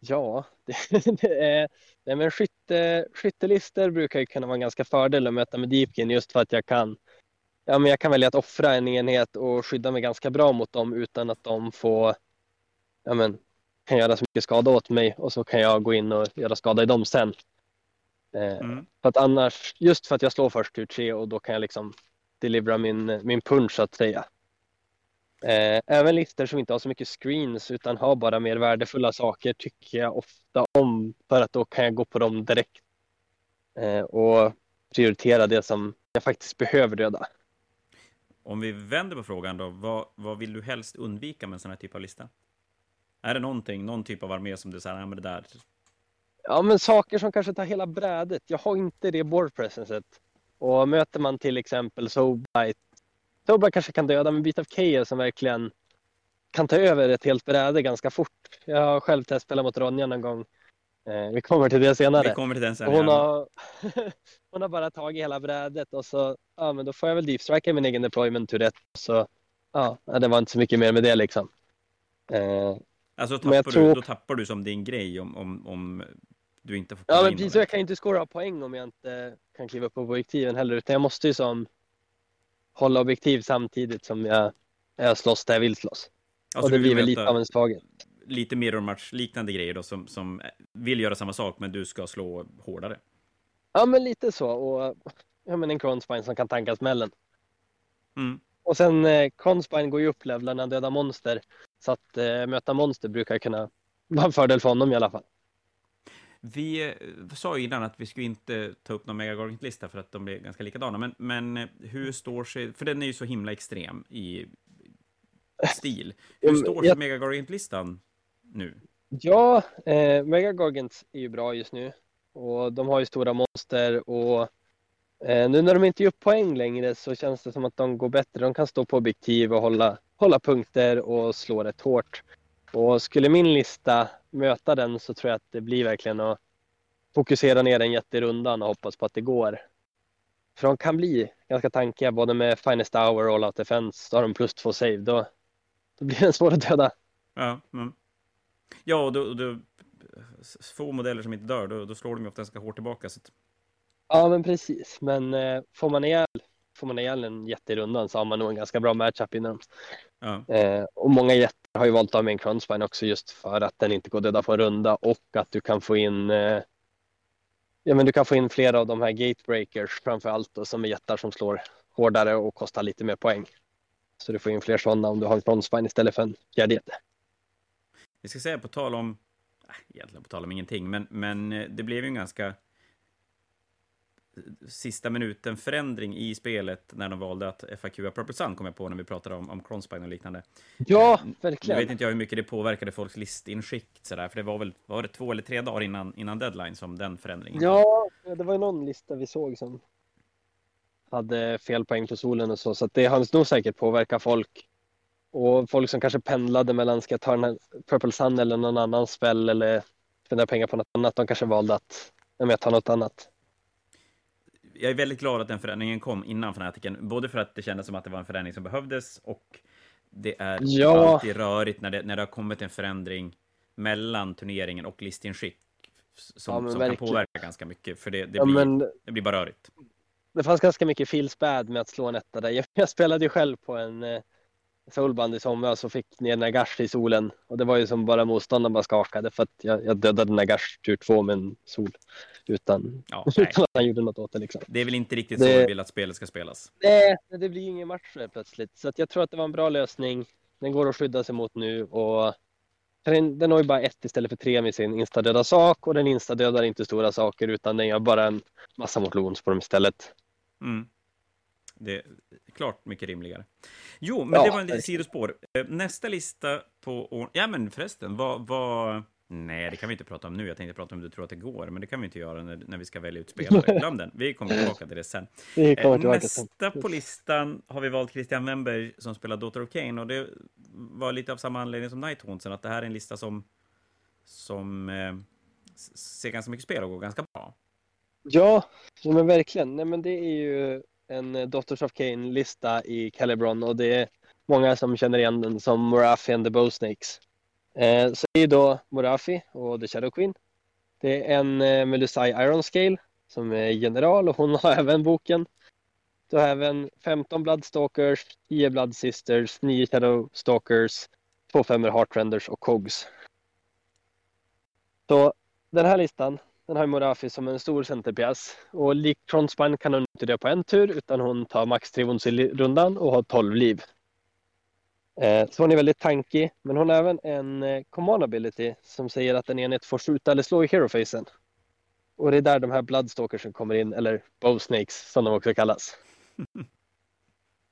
Ja, det, det är, nej men skytte, skyttelister brukar ju kunna vara en ganska fördel att möta med Deepkin just för att jag kan Ja, men jag kan välja att offra en enhet och skydda mig ganska bra mot dem utan att de får Ja, men kan göra så mycket skada åt mig och så kan jag gå in och göra skada i dem sen. Eh, Mm. För att annars, just för att jag slår först tur tre och då kan jag liksom delivera min, min punch så att säga. Eh, även listor som inte har så mycket screens utan har bara mer värdefulla saker tycker jag ofta om för att då kan jag gå på dem direkt. Eh, och prioritera det som jag faktiskt behöver döda. Om vi vänder på frågan då, vad, vad vill du helst undvika med en sån här typ av lista? Är det någonting, någon typ av armé som du säger, ja men det där, Ja, men saker som kanske tar hela brädet. Jag har inte det board presenset. Och möter man till exempel Soulblight. Soulblight kanske kan döda, men Beat of Chaos som verkligen kan ta över ett helt bräde ganska fort. Jag har själv testspelat mot Ronja någon gång. Eh, vi kommer till det senare. vi kommer till den sen. Och hon, har, hon har bara tagit hela brädet och så, ja men då får jag väl deep strike min egen deployment tur rätt. Så, ja, det var inte så mycket mer med det liksom. Eh, Alltså tappar tror- du, då tappar du som din grej om, om, om du inte får Ja, men precis. jag kan inte scora poäng om jag inte kan kliva upp på objektiven heller, utan jag måste ju som hålla objektiv samtidigt som jag, jag slåss där jag vill slåss. Alltså, och det blir väl lite av en svaghet. lite mirror match liknande grejer då som, som vill göra samma sak men du ska slå hårdare. Ja, men lite så. Och ja, men en Cronspine som kan tanka smällen. Mm. Och sen eh, Cronspine går ju upp levlar när han dödar monster. Så att eh, möta monster brukar kunna vara en fördel för honom i alla fall. Vi eh, sa ju innan att vi skulle inte ta upp någon Megagorgon-lista för att de blir ganska likadana, men, men eh, hur står sig, för den är ju så himla extrem i stil. Hur står jag- Mega Gargant-listan nu? Ja, eh, Mega Gargants är ju bra just nu och de har ju stora monster och Eh, nu när de inte gör poäng längre så känns det som att de går bättre. De kan stå på objektiv och hålla, hålla punkter och slå rätt hårt. Och skulle min lista möta den så tror jag att det blir verkligen att fokusera ner den jätterundan och hoppas på att det går. För de kan bli ganska tankiga både med Finest Hour och All Out Defense. Då har de plus två save. Då, då blir den svår att döda. Ja, men... ja och då, då, få modeller som inte dör, då, då slår de ju ofta ganska hårt tillbaka. Så att, Ja, men precis. Men eh, får man ihjäl, får man ihjäl en jätte i rundan så har man nog en ganska bra matchup inom. ja. Eh, och många jättar har ju valt att ha med en Cronspine också just för att den inte går döda på en runda och att du kan få in eh, Ja, men du kan få in flera av de här gatebreakers framför allt då, som är jättar som slår hårdare och kostar lite mer poäng. Så du får in fler sådana om du har en Cronspine istället för en fjärdejätte. Vi ska säga på tal om, äh, egentligen på tal om ingenting, men, men eh, det blev ju en ganska sista minuten förändring i spelet när de valde att FAQa Purple Sun, kom jag på när vi pratade om, om Cronspine och liknande. Ja, Nu verkligen. vet inte jag hur mycket det påverkade folks listinskick, sådär, för det var väl var det två eller tre dagar innan, innan deadline som den förändringen. Ja, det var ju någon lista vi såg som hade fel poäng på solen och så, så det har nog säkert påverkat folk. Och folk som kanske pendlade mellan ska jag ta den här Purple Sun eller någon annan spel eller spendera pengar på något annat, de kanske valde att men jag tar något annat. Jag är väldigt glad att den förändringen kom innan Fanatiken, både för att det kändes som att det var en förändring som behövdes och det är Ja. alltid rörigt när det, när det har kommit en förändring mellan turneringen och listinskick som, Ja, som kan påverka ganska mycket, för det, det, Ja, blir, men det blir bara rörigt. det fanns ganska mycket feels bad med att slå en etta där. Jag, jag spelade ju själv på en eh, soulband i somras och fick ner Nagash i solen. Och det var ju som bara motståndaren bara skakade för att jag, jag dödade Nagash tur två med en sol. Utan, Ja, utan att han gjorde något åt det liksom. Det är väl inte riktigt Det- så vi vill att spelet ska spelas. Nej, det blir ju ingen match plötsligt. Så jag tror att det var en bra lösning. Den går att skydda sig mot nu och den, den har ju bara ett istället för tre med sin instadöda sak och den instadödar inte stora saker utan den gör bara en massa mot lons på dem istället. Mm. Det klart mycket rimligare. Jo, men Ja, det var en liten sidospår. Eh, Nästa lista på... år- Ja, men förresten, vad... vad... Nej, det kan vi inte prata om nu. Jag tänkte prata om du tror att det går, men det kan vi inte göra när, när vi ska välja ut spelare. Glöm den. Vi kommer tillbaka till det sen. Vi Eh, kommer tillbaka sen. Nästa på listan har vi valt Christian Wemberg som spelar Daughter of Cain och det var lite av samma anledning som Nighthauntsen, att det här är en lista som, som eh, ser ganska mycket spel och går ganska bra. Ja, men verkligen. Nej, men det är ju en eh, Daughters of Cain-lista i Calibron och det är många som känner igen den som Morafi and the Bowsnakes. Eh, så det är då Morafi och The Shadow Queen. Det är en eh, Melusai Iron Scale som är general och hon har även boken. Du har även 15 Bloodstalkers, 10 Blood Sisters, 9 Shadow Stalkers, 2 femmer Heartrenders och Cogs. Så den här listan den har Morafi som en stor centerpjäs och likt Tronspine kan hon inte dö på en tur utan hon tar max tre wounds i rundan och har 12 liv. Eh, så hon är väldigt tankig, men hon har även en eh, command ability som säger att en enhet får skjuta eller slå i hero-facen. Och det är där de här Bloodstalkersen kommer in, eller Bowsnakes som de också kallas.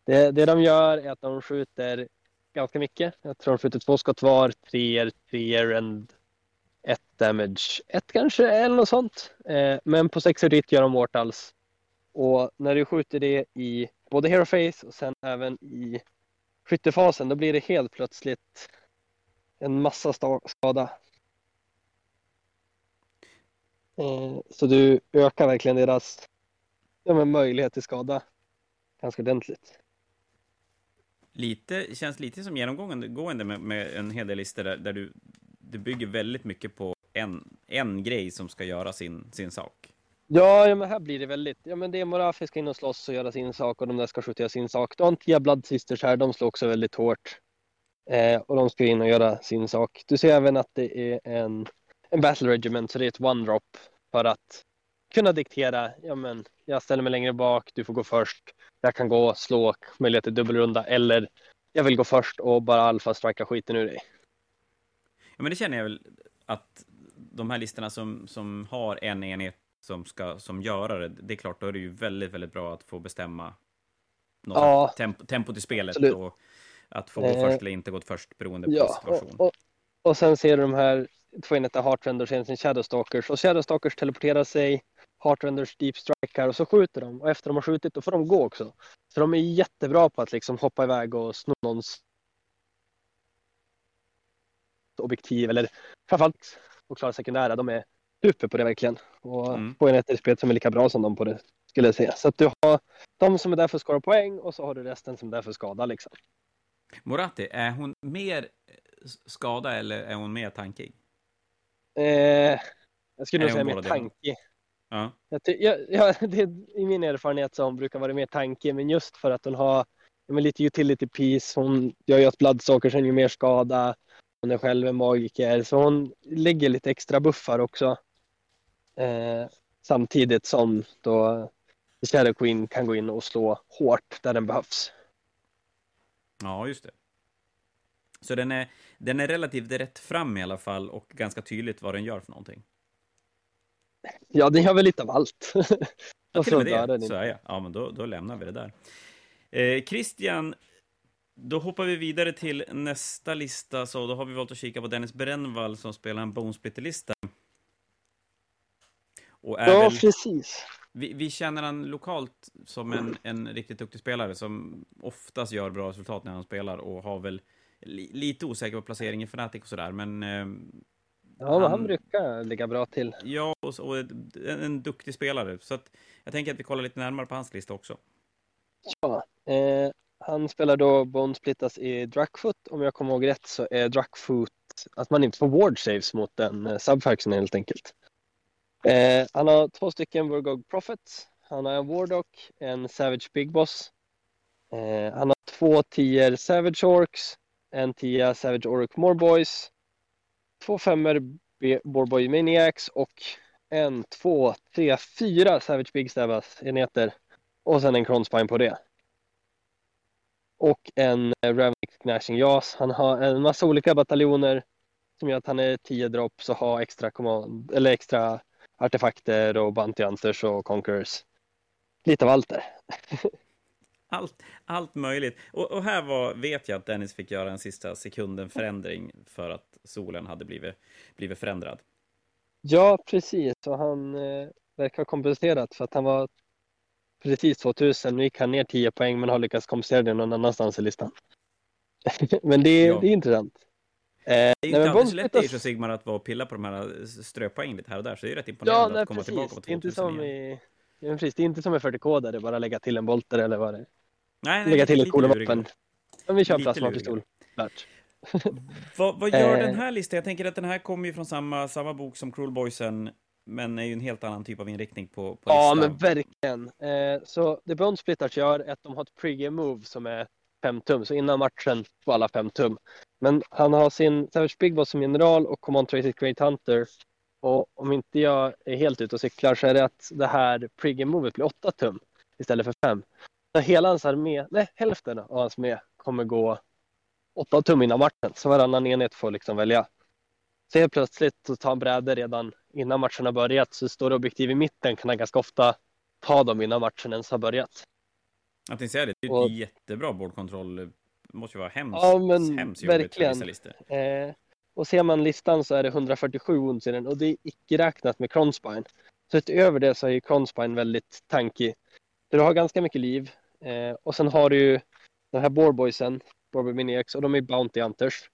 Det, det de gör är att de skjuter ganska mycket. Jag tror de skjuter två skott var, treor, treor and ett damage, ett kanske eller något sånt. Eh, men på sex dit gör de mortals. Och när du skjuter det i både hero face och sen även i skyttefasen, då blir det helt plötsligt en massa skada. Eh, så du ökar verkligen deras ja, men möjlighet till skada ganska ordentligt. Lite, känns lite som genomgående med, med en hel del listor där, där du, det bygger väldigt mycket på en, en grej som ska göra sin, sin sak. Ja, ja, men här blir det väldigt. Ja, men det är Morafi ska in och slåss och göra sin sak och de där ska skjuta sin sak. Du har en Tia Blood Sisters här, de slår också väldigt hårt. Eh, och de ska in och göra sin sak. Du ser även att det är en, en Battle Regiment, så det är ett one drop för att kunna diktera. Ja, men jag ställer mig längre bak, du får gå först. Jag kan gå, slå, möjlighet till dubbelrunda eller jag vill gå först och bara alfa strika skiten ur dig. Ja, men det känner jag väl att de här listorna som, som har en enhet som ska som göra det, det är klart, då är det ju väldigt, väldigt bra att få bestämma något Ja. tempo, tempot i spelet. Absolut. Och, att få gå Eh, först eller inte gå först beroende på Ja, situation. och, och, och sen ser du de här två enheter Heartrend och sin Shadowstalkers. Och Shadowstalkers teleporterar sig, Heartrenders Deep Strike och så skjuter de. Och efter de har skjutit då får de gå också. Så de är jättebra på att liksom hoppa iväg och sno någons objektiv eller framförallt att klara sekundära. De är super på det verkligen. Och Mm. få enheter i spelet som är lika bra som dem på det skulle jag säga. Så att du har de som är där för att skåra poäng och så har du resten som är där för att skada liksom. Moratti, är hon mer skada eller är hon mer tankig? Eh, jag skulle nog säga mer tankig. Ja. Jag, jag, ja, det är i min erfarenhet så hon brukar vara mer tankig, men just för att hon har men lite utility piece, hon gör ju att Bloodstockers gör mer skada, hon är själv en magiker, så hon lägger lite extra buffar också. Eh, samtidigt som då Shadow Queen kan gå in och slå hårt där den behövs. Ja, just det. Så den är, den är relativt rätt fram i alla fall och ganska tydligt vad den gör för någonting. Ja, den gör väl lite av allt. Ja, till och med det. Så är jag. Ja, men då, då lämnar vi det där. Eh, Christian, då hoppar vi vidare till nästa lista. Så då har vi valt att kika på Dennis Brännvall som spelar en Bonesplitter-lista. Och är Ja, väl, precis. vi, vi känner han lokalt som en, en riktigt duktig spelare som oftast gör bra resultat när han spelar och har väl li, lite osäker på placering i Fnatic och sådär, men eh, Ja, Han- han brukar ligga bra till. ja, och, och en, en duktig spelare. Så att jag tänker att vi kollar lite närmare på hans lista också. Ja, eh, han spelar då Bone Splittas i Druckfoot. Om jag kommer ihåg rätt så är Druckfoot att man inte får ward saves mot den eh, subfaction helt enkelt. Eh, han har två stycken Burgog Prophets. Han har en Wardock, en Savage Big Boss. Eh, han har två tier Savage Orcs, en tia Savage Orc Morboys, två femmer Borboy Maniacs och en, två, tre, fyra Savage Big Stabbas enheter. Och sen en Cronspine på det. Och en eh, Ravnik Gnashing Jas. Han har en massa olika bataljoner som gör att han är 10 drops och har extra, command, eller extra artefakter och Bounty Hunters och Conquerors. Lite av allt där. Allt, allt möjligt. Och, och här var, vet jag att Dennis fick göra en sista sekunden förändring för att solen hade blivit, blivit förändrad. Ja, precis. Och han eh, verkar ha kompenserat för att han var precis 2000. Nu gick han ner 10 poäng men har lyckats kompensera det någon annanstans i listan. men det, är- Ja. det är intressant. Eh, Det är nej, inte så lätt i of Sigmar att vara och pilla på de här ströpoäng lite här och där, så det är rätt imponerande Ja, nej, att komma precis. tillbaka på Det är inte 2000 som igen. i... Ja, men precis. Det är inte som i 40K där det bara lägga till en bolter eller vad det är. Nej, nej, Lägga till ett lite coola lurigare. vapen. Men vi kör plasmapistol. Klart. Vad, vad gör Eh. den här listan? Jag tänker att den här kommer ju från samma, samma bok som Cruel Boysen, men är ju en helt annan typ av inriktning på, på Ja, listan. men verkligen. Eh, så det Bone Splitters gör är att de har ett pregame move som är 5 tum. Så innan matchen får alla 5 tum. Men han har sin Savage Big Boss som general och Command Traces Great Hunter. Och om inte jag är helt ute och cyklar så är det att det här pregame movet blir 8 tum istället för 5. Så hela hans armé, nej hälften av hans armé kommer gå 8 tum innan matchen. Så varannan enhet får liksom välja. Så helt plötsligt så tar han brädor redan innan matchen har börjat. Så står det objektiv i mitten kan han ganska ofta ta dem innan matchen ens har börjat. Jag tänkte säga det, det är Och- jättebra boardkontroll. Det måste ju vara hemskt, Ja, men hemskt jobbigt verkligen. Eh, och ser man listan så är det 147 wounds i den och det är icke räknat med Cronspine. Så utöver det så är ju Cronspine väldigt tankig. Så du har ganska mycket liv eh, och sen har du ju den här Borboysen, Borboy Miniacs och de är Bounty Hunters.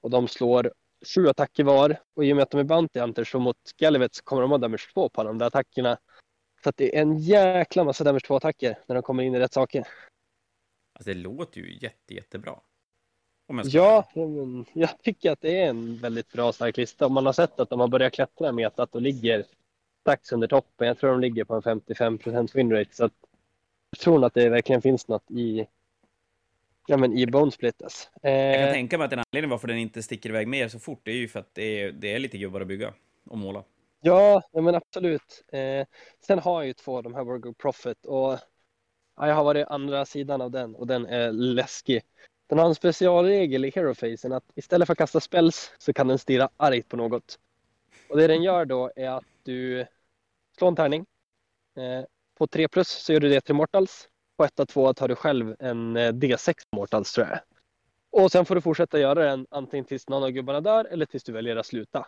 Och de slår sju attacker var och i och med att de är Bounty Hunters så mot Gallivet så kommer de ha damage 2 på de där attackerna. Så att det är en jäkla massa damage 2 attacker när de kommer in i rätt saker. Alltså, det låter ju jätte, jättebra. Jag Ja, jag tycker att det är en väldigt bra stark lista. Om man har sett att de har börjat klättra metat och ligger strax under toppen. Jag tror de ligger på en 55 winrate. Så att jag tror att det verkligen finns något i, ja, men i Bone Splitters. Jag kan Eh, tänka mig att en anledning varför den inte sticker iväg mer så fort, det är ju för att det är, det är lite gubbar att bygga och måla. ja, ja, men absolut. Eh, sen har jag ju två, de här World of Profit. Och ja, jag har varit andra sidan av den och den är läskig. Den har en specialregel i Hero-facen att istället för att kasta spells så kan den stirra argt på något. Och det den gör då är att du slår en tärning. Eh, på 3 plus så gör du det till Mortals. På 1 2 tar du själv en eh, D6 Mortals tror jag. Och sen får du fortsätta göra den antingen tills någon av gubbarna dör eller tills du väljer att sluta.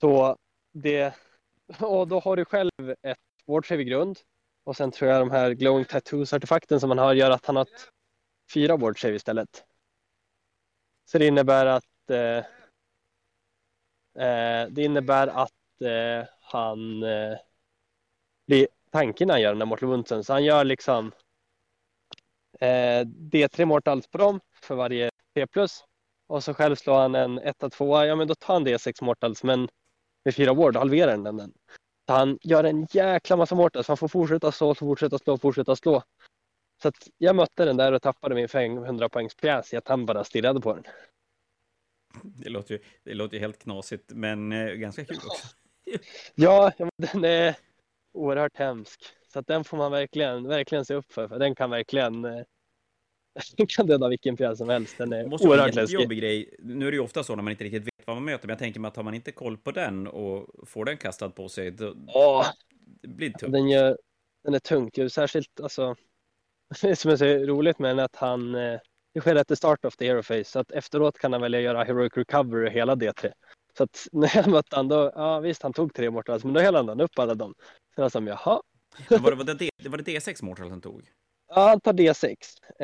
Så det, och då har du själv ett wardsave i grund. Och sen tror jag de här glowing tattoos-artefakten som man har gör att han har fyra wardsave istället. Så det innebär att eh, eh, det innebär att eh, han eh, blir tanken han gör den där Mortal Woundsen. Så han gör liksom eh, D3 Mortals på dem för varje T. Och så själv slår han en 1 2 ja men då tar han D6 Mortals men med fyra ward halverar den den. Så han gör en jäkla massa Mortals, han får fortsätta slå, fortsätta slå, fortsätta slå. Så att jag mötte den där och tappade min 500 poängs pjäs i att han bara stirrade på den. Det låter ju, det låter ju helt knasigt, men eh, ganska kul också. ja, den är oerhört hemsk. Så att den får man verkligen, verkligen se upp för, för den kan verkligen eh, den kan döda vilken pjäs som helst. Den är måste oerhört läskig. Jobbig grej. Nu är det ju ofta så när man inte riktigt vet vad man möter, men jag tänker mig att har man inte koll på den och får den kastad på sig, då oh, det blir det tungt. Den, gör, den är tungt, ju särskilt alltså. Det som är så roligt med den är att han eh, det sker efter start of the hero face, så att efteråt kan han välja att göra heroic recovery hela D3. Så att när jag mötte han då, ja visst han tog tre mortals, men då hällde han upp alla dem. Så jag som, jaha. Men var, det, var, det, var det D6 mortals han tog? Ja, han tar D6.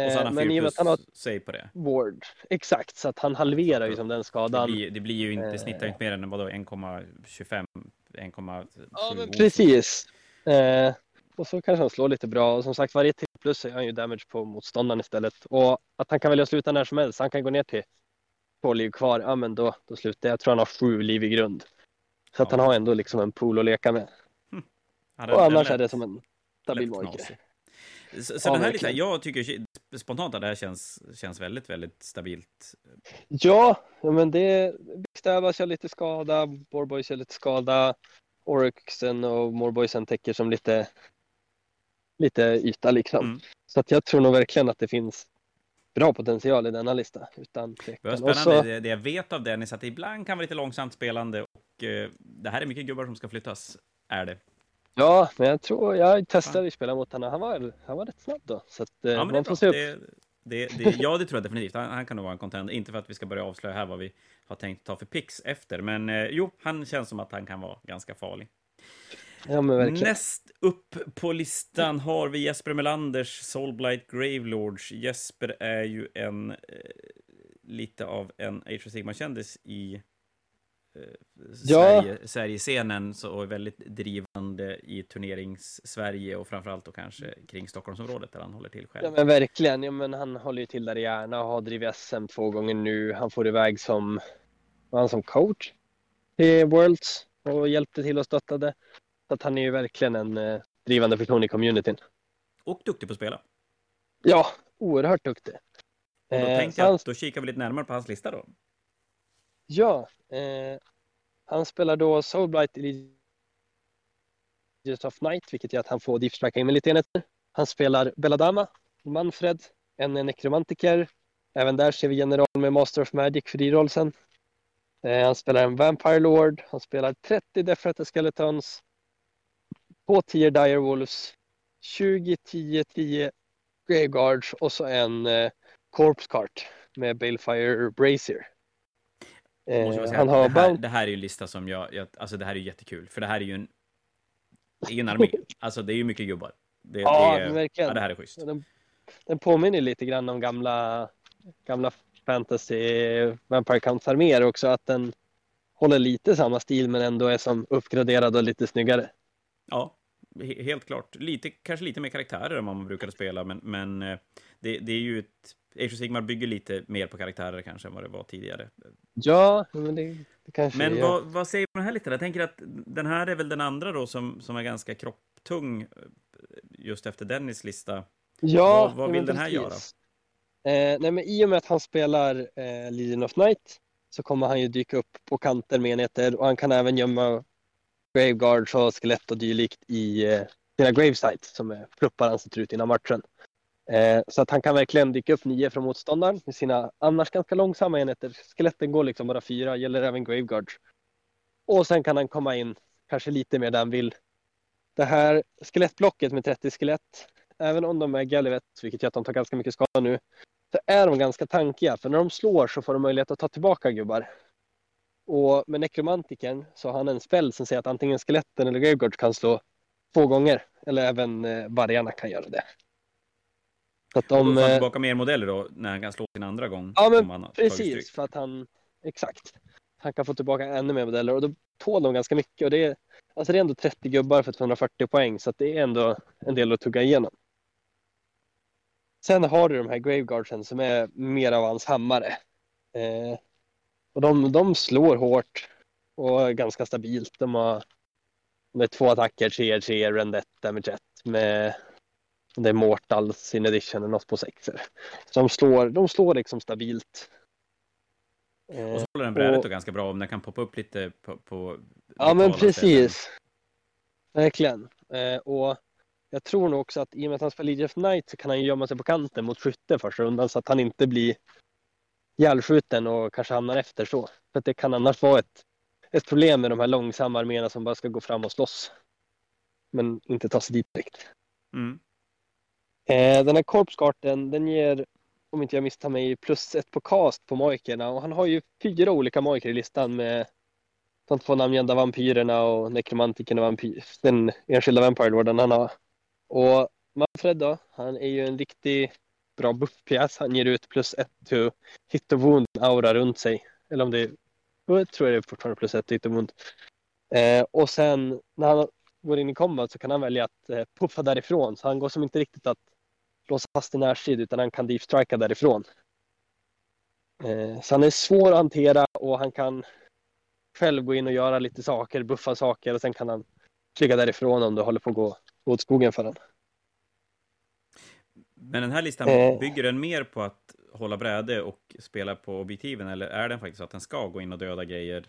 Och så han men i och med att han har sig på det. Ward. Exakt, så att han halverar ju som den skadan. Det blir, det blir ju inte, det snittar ju inte mer än vadå, 1,25, 1,7 Ja, men precis. Eh, och så kanske han slår lite bra. Och som sagt, varje till plus är han ju damage på motståndaren istället. Och att han kan välja att sluta när som helst. Han kan gå ner till två liv kvar. Ja, men då, då slutar jag. Jag tror han har sju liv i grund. Så att han har ändå liksom en pool att leka med. Hm. och annars är det som en stabil magiker. Så, så ja, det här lite, jag tycker spontant att det här känns, känns väldigt, väldigt stabilt. Ja, men det Bixtabas gör lite skada, Borboys gör lite skada, Oryxen och Morboysen täcker som lite, lite yta liksom. Mm. Så att jag tror nog verkligen att det finns bra potential i denna lista. Utan det spännande. Så... Det, jag vet av Dennis att ibland kan vara lite långsamt spelande och uh, det här är mycket gubbar som ska flyttas, är det. Ja, men jag tror jag testade att spela mot honom. Han var, han var rätt snabb då. Så att, eh, ja, man får se upp. Det, det, det, ja, det tror jag definitivt. Han, han kan nog vara en contender. Inte för att vi ska börja avslöja här vad vi har tänkt ta för pix efter, men eh, jo, han känns som att han kan vara ganska farlig. Ja, Näst upp på listan har vi Jesper Melanders Soulblight Gravelords. Jesper är ju en eh, lite av en Age of Sigma-kändis i ja. Sverige, Sverigescenen så är väldigt drivande i turnerings-Sverige och framförallt då kanske kring Stockholmsområdet där han håller till själv. Ja men verkligen, ja, men han håller ju till där gärna och har drivit SM två gånger nu. Han får iväg som, var han som coach i Worlds och hjälpte till och stöttade. Så att han är ju verkligen en eh, drivande person i communityn. Och duktig på att spela. Ja, oerhört duktig. Och då eh, jag att då kikar vi lite närmare på hans lista då. Ja, eh, han spelar då Soulblight i Legends of Night, vilket gör att han får diffstracka in med lite enheter. Han spelar Belladama, Manfred, en nekromantiker. Även där ser vi general med Master of Magic för D-rollsen. Eh, han spelar en Vampire Lord, han spelar 30 Death Skeletons, två 10 Dire Wolves, 20 10 10 Graveguards och så en eh, Corpse Cart med Balefire Brazier. Eh, han har det, här, det här är ju en lista som jag, jag, alltså det här är jättekul, för det här är ju en, det är en armé, alltså det är ju mycket gubbar. Det, ja, det, verkligen. Ja, det här är schysst. Den, den påminner lite grann om gamla, gamla fantasy Vampire Counts arméer också, att den håller lite samma stil men ändå är som uppgraderad och lite snyggare. Ja, helt klart. Lite, kanske lite mer karaktärer än vad man brukade spela, men, men eh, det, det är ju ett Age of Sigmar bygger lite mer på karaktärer kanske än vad det var tidigare. Ja, men det, det kanske Men vad, vad säger man här lite? Jag tänker att den här är väl den andra då som, som är ganska kropptung eh, just efter Dennis lista. Ja, vad, vad vill den här göra? Eh, nej, men I och med att han spelar eh, Legion of Night så kommer han ju dyka upp på kanter med enheter och han kan även gömma Graveguards och skelett och dylikt i eh, sina gravesites som är pluppar han sätter ut innan matchen. Eh, så att han kan verkligen dyka upp nio från motståndaren med sina annars ganska långsamma enheter. Skeletten går liksom bara fyra, gäller även Graveguards. Och sen kan han komma in kanske lite mer där han vill. Det här skelettblocket med 30 skelett, även om de är Gallivets, vilket gör att de tar ganska mycket skada nu, så är de ganska tankiga. För när de slår så får de möjlighet att ta tillbaka gubbar. Och med nekromantiken så har han en spel som säger att antingen skeletten eller Graveguards kan slå två gånger. Eller även eh, vargarna kan göra det. Så att de, då får han tillbaka mer modeller då när han kan slå sin andra gång? Ja, men precis. För att han, exakt. Han kan få tillbaka ännu mer modeller och då tål de ganska mycket. Och det, är, alltså det är ändå 30 gubbar för 240 poäng så det är ändå en del att tugga igenom. Sen har du de här Graveguardsen som är mer av hans hammare. Eh, och de, de slår hårt och ganska stabilt. De har med två attacker, 3 3 Rendet Damage 1 med det är Mortals sin edition eller något på sexer. Så de slår, de slår liksom stabilt. Eh, och så håller den brädet och, ganska bra om den kan poppa upp lite på... på ja men precis. Ställen. Verkligen. Eh, och jag tror nog också att i och med att han spelar Legion of Night så kan han gömma sig på kanten mot skytte första rundan så att han inte blir ihjälskjuten och kanske hamnar efter så. För att det kan annars vara ett, ett problem med de här långsamma arméerna som bara ska gå fram och slåss. Men inte ta sig dit direkt. Mm. Eh, den här korpskarten, den ger, om inte jag misstar mig, plus ett på cast på mojkerna och han har ju fyra olika mojker i listan med de två namngivna vampyrerna och nekromantiken och vampyr, den enskilda vampyrlorden han har. Och Manfred då, han är ju en riktig bra buffpjäs. Han ger ut plus ett to hit och wound aura runt sig. Eller om det är, jag tror jag det är fortfarande plus ett to hit och wound. Eh, och sen när han går in i combat så kan han välja att eh, puffa därifrån. Så han går som inte riktigt att låsa fast i närstrid utan han kan deep strika därifrån. Eh, så han är svår att hantera och han kan själv gå in och göra lite saker, buffa saker och sen kan han flyga därifrån om det håller på att gå åt skogen för honom. Men den här listan, eh. bygger den mer på att hålla bräde och spela på objektiven eller är den faktiskt att den ska gå in och döda grejer?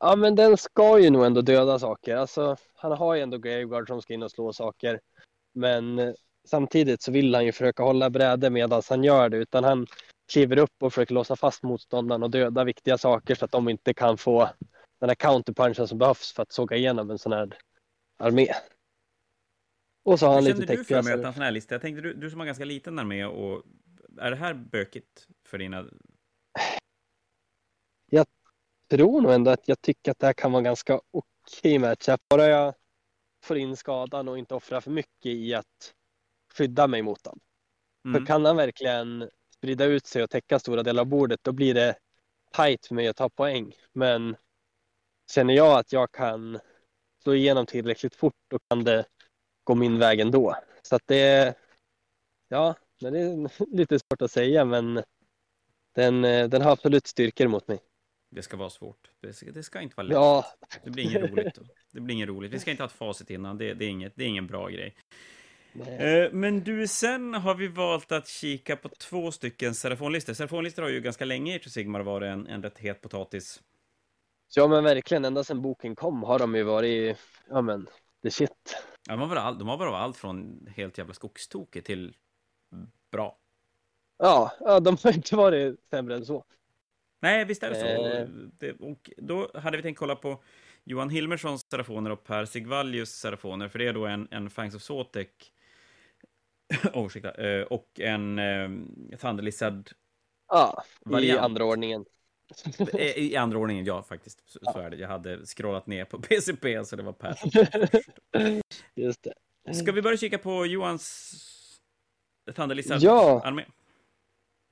Ja, men den ska ju nog ändå döda saker. Alltså, han har ju ändå Graveguard som ska in och slå saker. Men samtidigt så vill han ju försöka hålla bräde medan han gör det, utan han kliver upp och försöker låsa fast motståndaren och döda viktiga saker så att de inte kan få den här counterpunchen som behövs för att såga igenom en sån här armé. Och så har han Hur lite kände du för att möta en sån här lista? Jag tänkte, du, du som har ganska liten armé, och är det här bökigt för dina... Jag tror nog ändå att jag tycker att det här kan vara ganska okej matchup. Bara jag får in skadan och inte offrar för mycket i att skydda mig mot dem. Mm. För kan han verkligen sprida ut sig och täcka stora delar av bordet, då blir det tight för mig att ta poäng. Men känner jag att jag kan slå igenom tillräckligt fort, då kan det gå min väg ändå. Så att det, ja, det är lite svårt att säga, men den, den har absolut styrkor mot mig. Det ska vara svårt. Det ska, det ska inte vara lätt. Ja. Det blir inget roligt. Det blir inget roligt. Vi ska inte ha ett facit innan. Det, det, är, inget, det är ingen bra grej. Nej. Eh, men du, sen har vi valt att kika på två stycken serafonlistor. Serafonlistor har ju ganska länge i Sigmar varit en, en rätt het potatis. Ja, men verkligen. Ända sedan boken kom har de ju varit, ja men, the shit. Ja, de har varit, all, de har varit allt från helt jävla skogstoke till bra. Ja, ja, de har inte varit sämre än så. Nej, visst är det så. Eh. Det, och då hade vi tänkt kolla på Johan Hilmerssons serafoner och Per Sigvallius serafoner, för det är då en, en Fangs of Sotek oh, ursäkta, eh, och en eh, Thunder Lizard Ja, i andra ordningen. I andra ordningen, ja faktiskt. Så, ja. så, är det. Jag hade scrollat ner på PCP så det var Per. Just det. Ska vi börja kika på Johans Thunder Lizard-armé? Ja.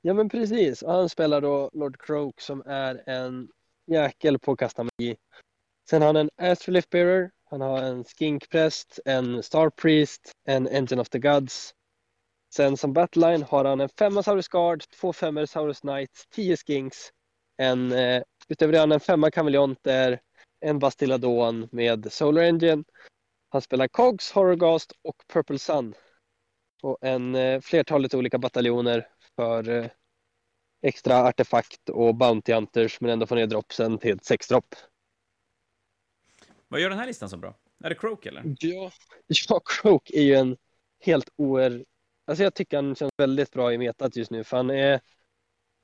ja, men precis. Han spelar då Lord Croak som är en jäkel på att kasta magi. Sen har han en Astrolift Bearer, han har en Skink Prest, en Star Priest, en Engine of the Gods, Sen som battleline har han en femma Saurus Guard, två femmor Saurus Knights, tio Skinks, en, eh, utöver det har han en femma Kameleonter, en Bastilladon med Solar Engine. Han spelar Cogs, Horrorgast och Purple Sun. Och en eh, flertalet olika bataljoner för eh, extra artefakt och Bounty Hunters men ändå få ner dropsen till ett sex drop. Vad gör den här listan så bra? Är det Croak eller? Ja, ja Croak är ju en helt oer Alltså jag tycker han känns väldigt bra i metat just nu för han är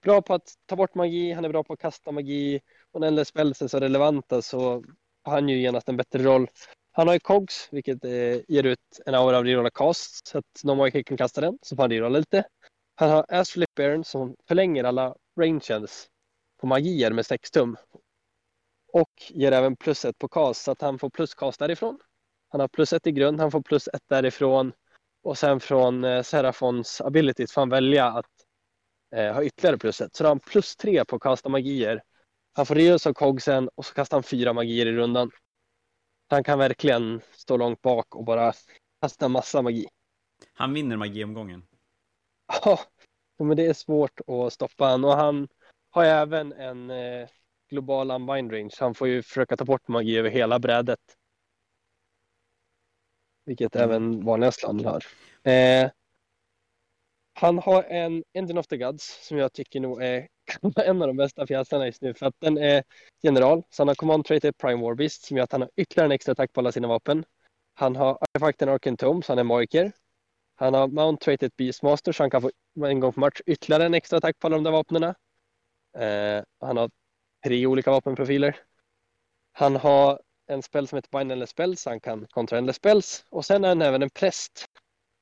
bra på att ta bort magi, han är bra på att kasta magi och när spells är så relevanta så har han ju genast en bättre roll. Han har ju Cogs, vilket eh, ger ut en aura av rerolla cast så att någon magiker kan kasta den så får han rerolla lite. Han har Ass Baron som förlänger alla rangens på magier med 6 tum. Och ger även plus ett på cast så att han får plus cast därifrån. Han har plus ett i grund, han får plus ett därifrån. Och sen från eh, Serafons abilities får han välja att eh, ha ytterligare plus ett. Så då har han plus tre på att kasta magier. Han får reus av kogsen och så kastar han fyra magier i rundan. Han kan verkligen stå långt bak och bara kasta massa magi. Han vinner magiomgången. Ja, men det är svårt att stoppa han och han har även en eh, global unbind range. Han får ju försöka ta bort magi över hela brädet. Vilket Mm. även vanliga slann har. Eh, han har en Engine of the Gods som jag tycker nog är en av de bästa fjäsarna just nu för att den är general. Så han har command trait Prime War Beast som gör att han har ytterligare en extra attack på alla sina vapen. Han har artefakten Arken Tome så han är magiker. Han har Mount Traded Beastmaster så han kan få en gång per match ytterligare en extra attack på alla de där vapnen. Eh, han har tre olika vapenprofiler. Han har en spel som heter Bind Endless Spells så han kan kontra Endless Spells. Och sen är han även en präst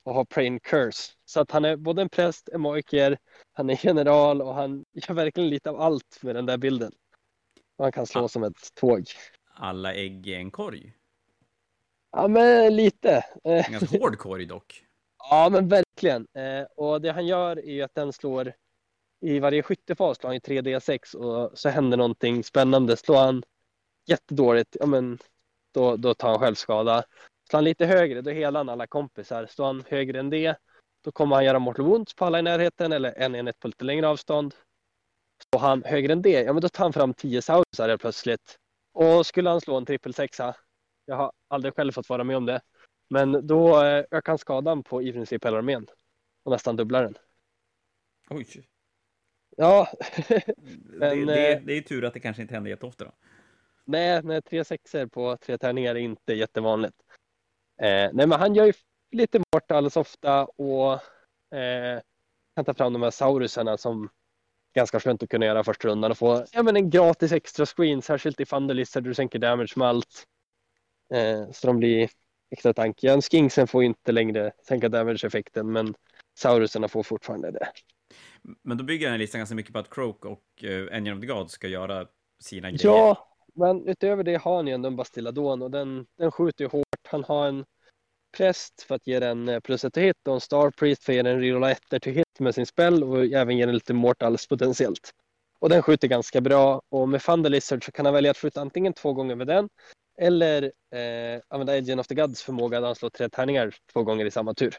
och har Prain Curse. Så att han är både en präst, en magiker, han är general och han gör verkligen lite av allt med den där bilden. Och han kan slå Ja. som ett tåg. Alla ägg i en korg. Ja men lite. Eh, En ganska hård korg dock. Ja, men verkligen. Eh, och det han gör är ju att den slår i varje skyttefas slår han ju 3D6 och så händer någonting spännande. Slår han jättedåligt, ja men då, då tar han självskada. Slår han lite högre, då helar han alla kompisar. Slår han högre än det, då kommer han göra mortal wounds på alla i närheten eller en enhet på lite längre avstånd. Slår han högre än det, ja men då tar han fram 10 saurusar helt plötsligt. Och skulle han slå en trippel sexa, jag har aldrig själv fått vara med om det, men då eh, ökar han skadan på i princip hela armén. Och nästan dubblar den. Oj. Ja, Det, Men, det, eh, det är tur att det kanske inte händer jätteofta då. nej, nej, tre sexer på tre tärningar är inte jättevanligt. Eh, nej, men han gör ju lite mortals ofta och eh, kan ta fram de här saurusarna som ganska skönt att kunna göra första rundan och få ja, men en gratis extra screen, särskilt i Thunderlist där du sänker damage med allt. Eh, så de blir extra tankiga. Skinksen får inte längre sänka damage-effekten, men saurusarna får fortfarande det. Men då bygger den här listan ganska mycket på att Croak och uh, Engine of the Gods ska göra sina grejer. Ja, men utöver det har han ju ändå en Bastilladon och den, den skjuter ju hårt. Han har en präst för att ge den eh, plus ett hit och en Star Priest för att ge den rerolla ettor till hit med sin spell och även ge den lite mortals potentiellt. Och den skjuter ganska bra och med Thunder Lizard så kan han välja att skjuta antingen två gånger med den eller eh, använda Engine of the Gods förmåga där han slår tre tärningar två gånger i samma tur.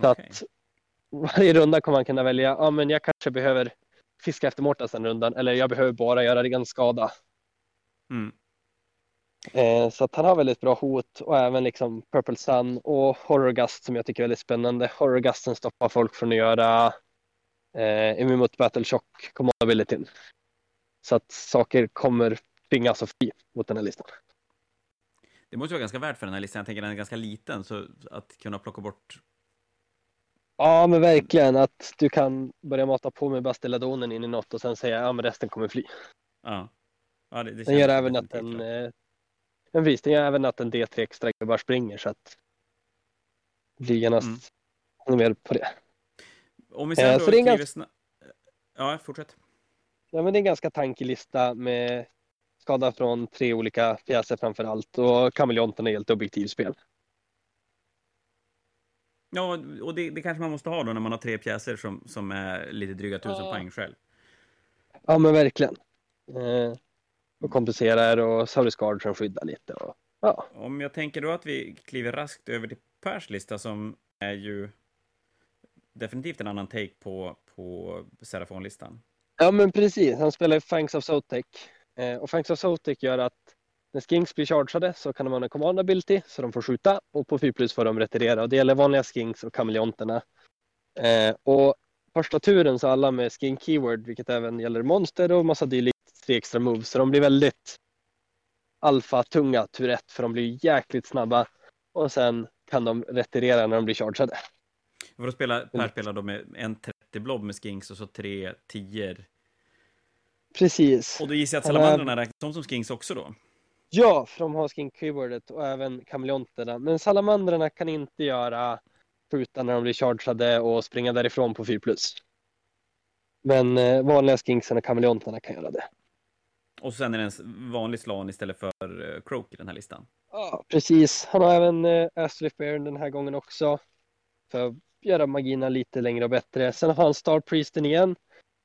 Så Okej. att varje runda kommer man kunna välja, ja men jag kanske behöver fiska efter mortals den rundan eller jag behöver bara göra ren skada. Mm. Eh, så att han har väldigt bra hot och även liksom Purple Sun och Horror Gust som jag tycker är väldigt spännande. Horror Gusten stoppar folk från att göra eh, mot Battle Shock commandabilityn. Så att saker kommer tvingas att fly mot den här listan. Det måste vara ganska värt för den här listan. Jag tänker den är ganska liten, så att kunna plocka bort... Ja men verkligen att du kan börja mata på med Bastilladonen in i något och sen säga ja men resten kommer fly. Ja. Ja det, det Den gör även att eh, men visst, den gör även att en D3 extra gubbar springer så att det blir genast Mm. mer på det. Om vi eh, sen då så det är en kliver ganska- sna- Ja, fortsätt. Ja, men det är en ganska tankig lista med skada från tre olika pjäser framför allt och kameleonten är helt objektivt spel. Ja, och det, det kanske man måste ha då när man har tre pjäser som, som är lite dryga tusen Ja. poäng själv. Ja, men verkligen. Eh, och kompenserar och Saurus Guard som skyddar lite. Och, ja. Om jag tänker då att vi kliver raskt över till Pers lista som är ju definitivt en annan take på, på Serafon-listan. ja, men precis. Han spelar ju Fangs of Sotek. Eh, och Fangs of Sotek gör att när Skinks blir chargade så kan de ha en command ability så de får skjuta och på 4 plus får de retirera. Och det gäller vanliga Skinks och kameleonterna. Eh, och första turen så alla med Skink Keyword, vilket även gäller monster och massa dylikt, tre extra moves. Så de blir väldigt alfa-tunga tur ett för de blir jäkligt snabba. Och sen kan de retirera när de blir chargade. För att spela, per spelar då med en 30 blob med skinks och så tre 10 Precis. Och då gissar jag att Han är- salamandrarna räknas som som skinks också då? Ja, för de har Skink Keywordet och även kameleonterna. Men salamandrarna kan inte göra skjuta när de blir chargade och springa därifrån på 4 plus. Men eh, vanliga skinksen och kameleonterna kan göra det. Och sen är det en vanlig slan istället för eh, Croak i den här listan. Ja, precis. Han har även eh, Astrif Baron den här gången också. För att göra magierna lite längre och bättre. Sen har han Star Priesten igen.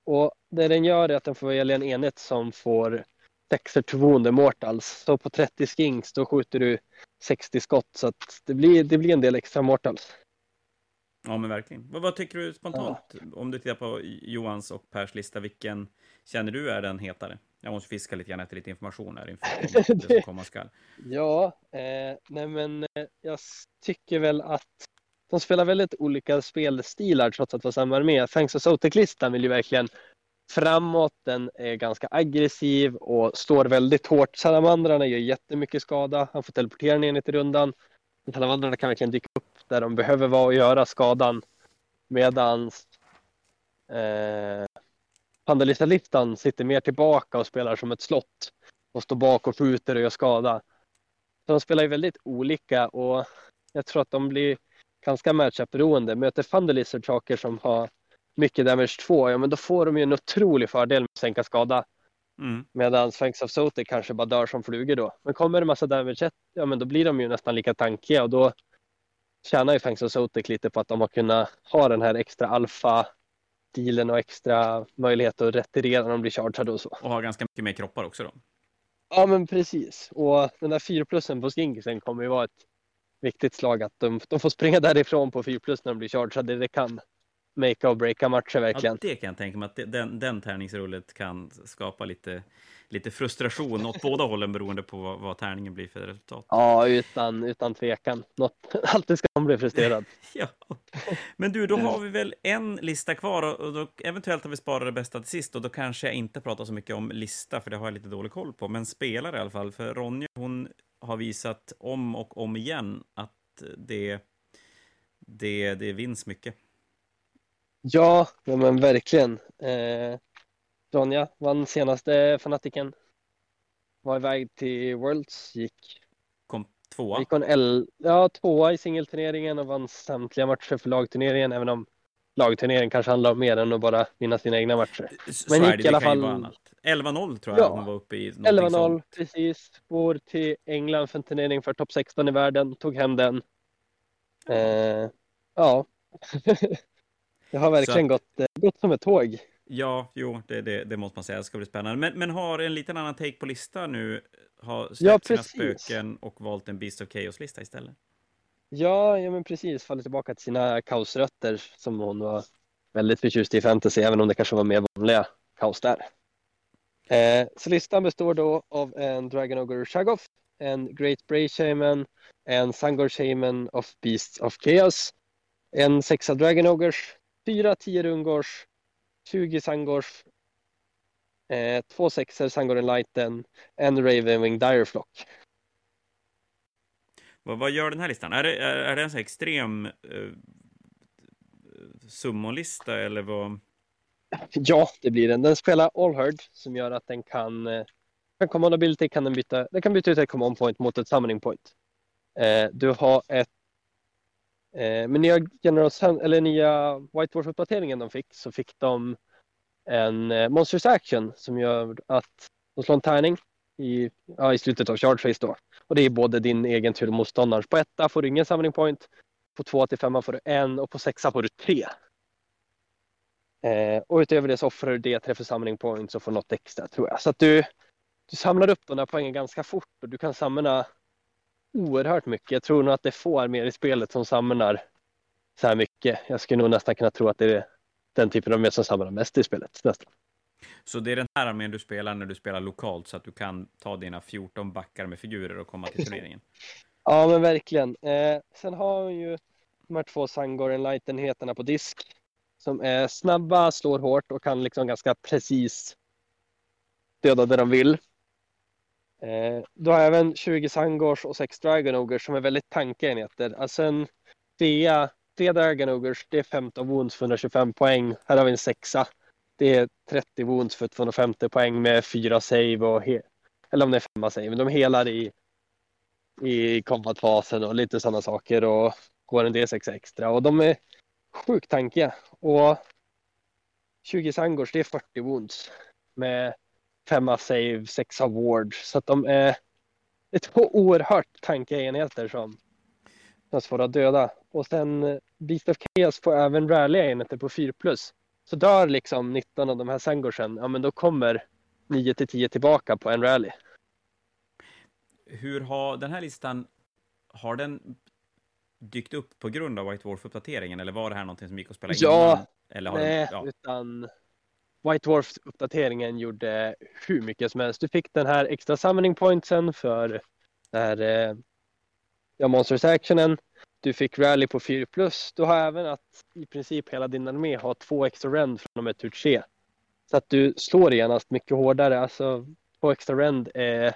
Och det den gör är att den får välja en enhet som får sexer to mortals. Så på 30 skinks då skjuter du 60 skott så att det blir, det blir en del extra mortals. Ja, men verkligen. Vad, vad tycker du spontant? Ja. Om du tittar på Johans och Pers lista, vilken känner du är den hetare? Jag måste fiska lite grann efter lite information här inför det som komma skall. Ja, eh, nej men eh, jag tycker väl att de spelar väldigt olika spelstilar trots att vara samma armé. Fangs och Sotek-listan vill ju verkligen framåt, den är ganska aggressiv och står väldigt hårt. Salamandrarna gör jättemycket skada, han får teleportera ner i rundan. Salamandrarna kan verkligen dyka upp där de behöver vara och göra skadan. Medans eh, Pandalista-listan sitter mer tillbaka och spelar som ett slott och står bak och skjuter och gör skada. Så de spelar ju väldigt olika och jag tror att de blir ganska matchup-beroende. Möter Thunderlizard saker som har mycket damage 2, ja men då får de ju en otrolig fördel med att sänka skada. Mm. Medan Sphinx of Sote kanske bara dör som flugor då. Men kommer det massa damage 1, ja men då blir de ju nästan lika tankiga och då tjänar ju Fangs of Sotek lite på att de har kunnat ha den här extra alfa dealen och extra möjlighet att retirera när de blir chargade och så. Och har ganska mycket mer kroppar också då. Ja men precis. Och den där 4 plussen på Skinkisen kommer ju vara ett viktigt slag att de, de får springa därifrån på 4 plus när de blir chargade. Det kan make or breaka matcher verkligen. Ja, det kan jag tänka mig att den, den tärningsrullet kan skapa lite, lite frustration åt båda hållen beroende på vad, vad, tärningen blir för resultat. Ja, utan, utan tvekan. Något, alltid ska man bli frustrerad. ja. Men du, då har vi väl en lista kvar och då, eventuellt har vi sparat det bästa till sist och då kanske jag inte pratar så mycket om lista för det har jag lite dålig koll på, men spelare i alla fall. För Ronja, hon har visat om och om igen att det, det, det vinns mycket. Ja, men verkligen. Eh, Ronja vann senaste fanatiken. Var iväg till Worlds, gick... Kom tvåa? Gick hon L, ja, tvåa i singelturneringen och vann samtliga matcher för lagturneringen, även om lagturneringen kanske handlar om mer än att bara vinna sina egna matcher. Så Men gick i alla fall... 11-0 tror jag ja, hon var uppe i. 11-0, precis. Går till England för en turnering för topp 16 i världen, tog hem den. Eh, ja. Det har verkligen att, gått, eh, gått som ett tåg. Ja, jo, det, det, det, måste man säga. Det ska bli spännande. Men, men har en liten annan take på lista nu. Har släppt ja, sina spöken och valt en Beast of Chaos-lista istället. Ja, ja, men precis. Fallit tillbaka till sina kaosrötter som hon var väldigt förtjust i fantasy, även om det kanske var mer vanliga kaos där. Eh, så listan består då av en Dragon Ogre Shagoff, en Great Bray Shaman, en Sangor Shaman of Beasts of Chaos, en sexa Dragon Ogres, fyra tio Rungors, 20 Sangors, eh, två sexer Sangoren Lighten, en Ravenwing Direflock. Vad, vad gör den här listan? Är det, är, är det en så extrem eh, summonlista eller vad? Ja, det blir den. Den spelar All Heard som gör att den kan eh, kan command ability kan den byta, den kan byta ut ett command point mot ett summoning point. Eh, du har ett Eh, med nya, General, eller nya White Wars-uppdateringen de fick så fick de en eh, Monsters Action som gör att de slår en tärning i, ja, i slutet av Charge Phase då. Och det är både din egen tur och motståndarens. På etta får du ingen samling Point, på två till femma får du en och på sexa får du tre. Eh, och utöver det så offrar du D3 för Points och får något extra tror jag. Så att du, du samlar upp de där poängen ganska fort och du kan samla oerhört mycket. Jag tror nog att det är få arméer i spelet som samlar så här mycket. Jag skulle nog nästan kunna tro att det är den typen av armé som samlar mest i spelet. Nästan. Så det är den här armén du spelar när du spelar lokalt så att du kan ta dina 14 backar med figurer och komma till turneringen? ja, men verkligen. Eh, sen har vi ju de här två Sangoren Light-enheterna på disk som är snabba, slår hårt och kan liksom ganska precis döda det de vill. Eh, du har även 20 Sangors och 6 Dragon Ogres som är väldigt tankiga enheter. Alltså en Dea, Dea Dragon det är 15 wounds för 125 poäng. Här har vi en sexa. Det är 30 wounds för 250 poäng med fyra save och eller om det är femma save, men de helar i, i combatfasen och lite sådana saker. Och går en D6 extra och de är sjukt tankiga. Och 20 Sangors, det är 40 wounds med femma save, sexa ward. Så att de är, det är två oerhört tankiga enheter som, som svåra att döda. Och sen eh, Beast of Chaos får även ralliga enheter på 4 plus. Så dör liksom 19 av de här Sangorsen, ja men då kommer 9 till 10 tillbaka på en rally. Hur har den här listan, har den dykt upp på grund av White Wolf-uppdateringen eller var det här någonting som gick att spela Ja, innan? Eller har Nej, den, ja. utan White Dwarf-uppdateringen gjorde hur mycket som helst. Du fick den här extra summoning pointsen för den här, eh, ja, Monsters Actionen. Du fick rally på 4 plus. Du har även att i princip hela din armé har två extra rend från och med tur 3. Så att du slår genast mycket hårdare. Alltså två extra rend är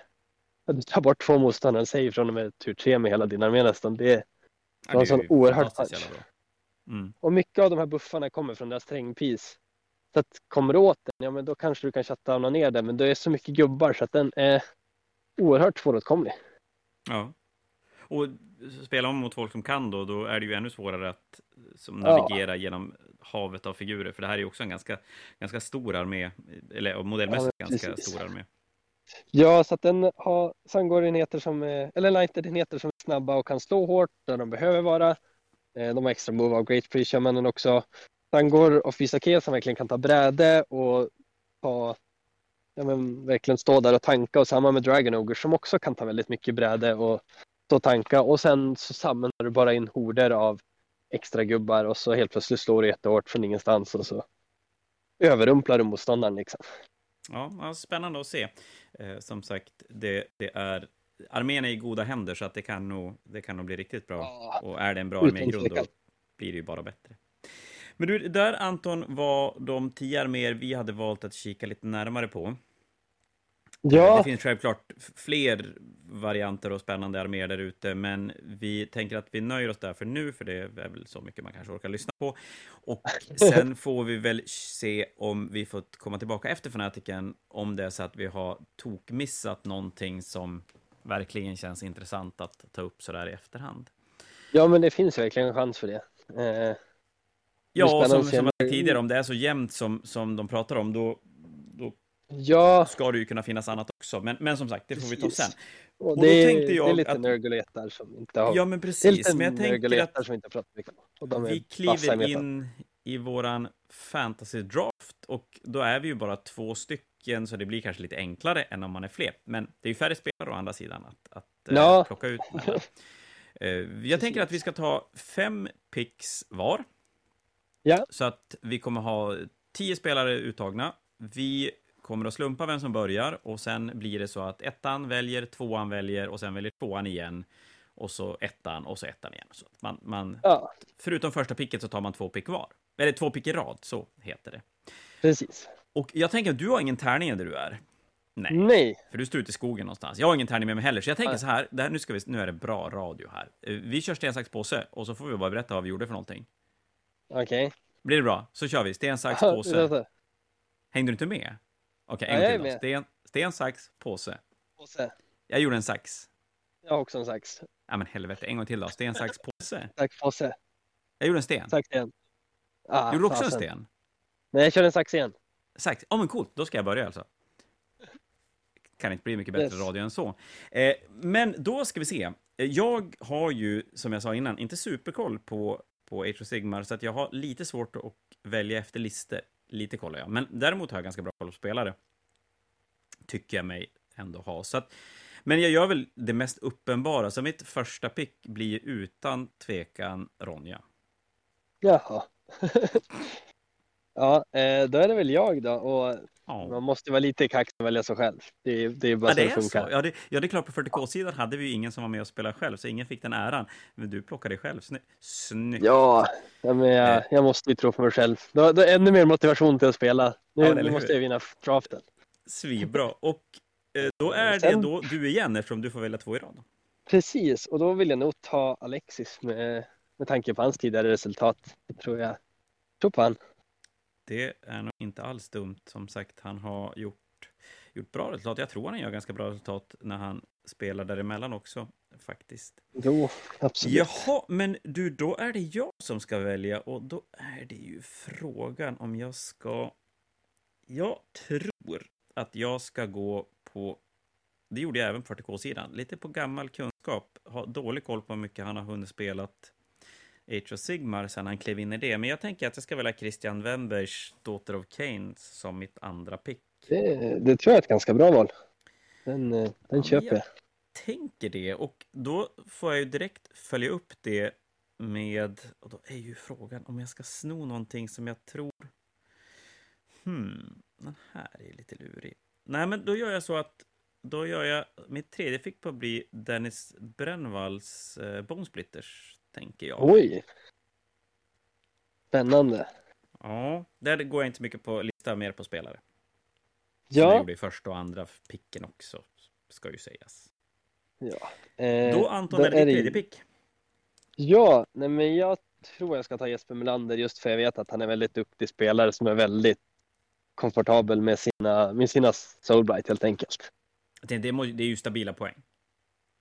ja, du tar bort två motståndare säger från och med tur 3 med hela din armé nästan. Det, Ja, var en är sån jävla bra. Mm. Och mycket av de här buffarna kommer från deras terrängpis. Så att kommer du åt den, ja men då kanske du kan shutdowna ner den. Men det är så mycket gubbar så att den är oerhört svåråtkomlig. Ja. Och spela om mot folk som kan då, då är det ju ännu svårare att som Ja. navigera genom havet av figurer, för det här är ju också en ganska, ganska stor armé, eller modellmässigt Ja, ganska stor armé. Ja, så att den har Sangor-enheter som är, eller Lighted-enheter som är snabba och kan slå hårt där de behöver vara. Eh, De har extra move av Great Pre Shamanen också. Sangor och Fisake som verkligen kan ta bräde och ta, ja men verkligen stå där och tanka och samma med Dragon Ogre som också kan ta väldigt mycket bräde och stå och tanka och sen så samlar du bara in horder av extra gubbar och så helt plötsligt slår du jättehårt från ingenstans och så överrumplar du motståndaren liksom. Ja, spännande att se. Eh, som sagt, det, det är, armén är i goda händer, så att det kan nog, det kan nog bli riktigt bra. Ja, Och är det en bra armégrund, då blir det ju bara bättre. Men du, där Anton var de tio arméer vi hade valt att kika lite närmare på. Ja, Det finns självklart fler varianter och spännande arméer där ute, men vi tänker att vi nöjer oss där för nu, för det är väl så mycket man kanske orkar lyssna på. Och sen får vi väl se om vi får komma tillbaka efter Fanatiken, om det är så att vi har tokmissat någonting som verkligen känns intressant att ta upp sådär i efterhand. ja men det finns verkligen en chans för det. Eh, Ja, som, som jag tidigare, om det är så jämnt som, som de pratar om, då, då Ja, ska det ju kunna finnas annat också. Men, men som sagt, det får vi ta sen. och Och det, då tänkte jag det är lite att- nörguletar som inte har... Ja, men precis. Men jag tänker att som inte har pratat mycket om. Vi kliver in i våran fantasy draft och då är vi ju bara två stycken, så det blir kanske lite enklare än om man är fler. Men det är ju färre spelare å andra sidan att, att eh, Ja. plocka ut mellan. Eh, Jag tänker att vi ska ta fem picks var. Ja. Så att vi kommer ha tio spelare uttagna. Vi kommer att slumpa vem som börjar och sen blir det så att ettan väljer, tvåan väljer och sen väljer tvåan igen. Och så ettan och så ettan igen. Så man, man, Ja, förutom första picket så tar man två pick var. Eller två pick i rad, så heter det. precis. Och jag tänker att du har ingen tärning där du är. Nej, Nej. för du står ute i skogen någonstans. Jag har ingen tärning med mig heller, så jag tänker Nej. så här, det här nu, ska vi, nu är det bra radio här. Eh, Vi kör sten, sax, påse och så får vi bara berätta vad vi gjorde för någonting. Okej. Blir det bra? Så kör vi. Sten, sax, påse. Hängde du inte med? Okej, Ja, en gång till då. med. Sten, sten, sax, påse. Så- Jag gjorde en sax. Jag har också en sax. Ja, men helvete, en gång till då. Sten, sax, påse. Tack påse. Jag gjorde en sten. Sax igen. Ah, Gjorde du också en sten? Nej, jag kör en sax igen. Sax. Ja, men coolt. Då ska jag börja alltså. Kan inte bli mycket bättre Yes. radio än så. Eh, men då ska vi se. Jag har ju, som jag sa innan, inte superkoll på, på Age of Sigmar, så att jag har lite svårt att välja efter listor. Lite kollar jag. Men däremot har jag ganska bra koll på spelare. Tycker jag mig ändå ha. Så att, men jag gör väl det mest uppenbara, så mitt första pick blir utan tvekan Ronja. Jaha. ja, eh, då är det väl jag då. Och Ja. man måste vara lite kaxig och välja sig själv. Det, är- det är bara Ja, så det det är så. funkar. Ja, det, ja, det är klart, på 40K-sidan hade vi ju ingen som var med och spelade själv, så ingen fick den äran. Men du plockade själv. Sny Snyggt. Ja, men jag, Eh. jag måste ju tro på mig själv. Då, då är ännu mer motivation till att spela. Nu, Ja, nu måste jag vinna draften. Svinbra. Och eh, då är det då du igen, eftersom du får välja två i rad. Precis, och då vill jag nog ta Alexis med, med tanke på hans tidigare resultat. Tror jag. Tror på han. Det är nog inte alls dumt. Som sagt, han har gjort, gjort bra resultat. Jag tror han gör ganska bra resultat när han spelar däremellan också, faktiskt. Jo, absolut. Jaha, men du, då är det jag som ska välja och då är det ju frågan om jag ska... Jag tror att jag ska gå på... Det gjorde jag även på 40K-sidan. Lite på gammal kunskap. Har dålig koll på hur mycket han har hunnit spelat Age of Sigmar sen han klev in i det. Men jag tänker att jag ska välja Christian Wembers Daughter of Keynes som mitt andra pick. Det, det tror jag är ett ganska bra val. Den, eh, den Ja, köper men jag. tänker det och då får jag ju direkt följa upp det med, och då är ju frågan om jag ska sno någonting som jag tror... Hmm, den här är lite lurig. Nej, men då gör jag så att då gör jag, mitt tredje fick på bli Dennis Brännvalls eh, Bonesplitters, tänker jag. Oj! Spännande. Ja, där går jag inte mycket på lista, mer på spelare. Som jag Ja, gjorde i första och andra picken också, ska ju sägas. ja. Eh, Då Anton, då är det det- tredje pick. Ja, nej men jag tror jag ska ta Jesper Melander just för jag vet att han är väldigt duktig spelare som är väldigt komfortabel med sina, med sina Soulbright helt enkelt. Det, det, det är ju stabila poäng.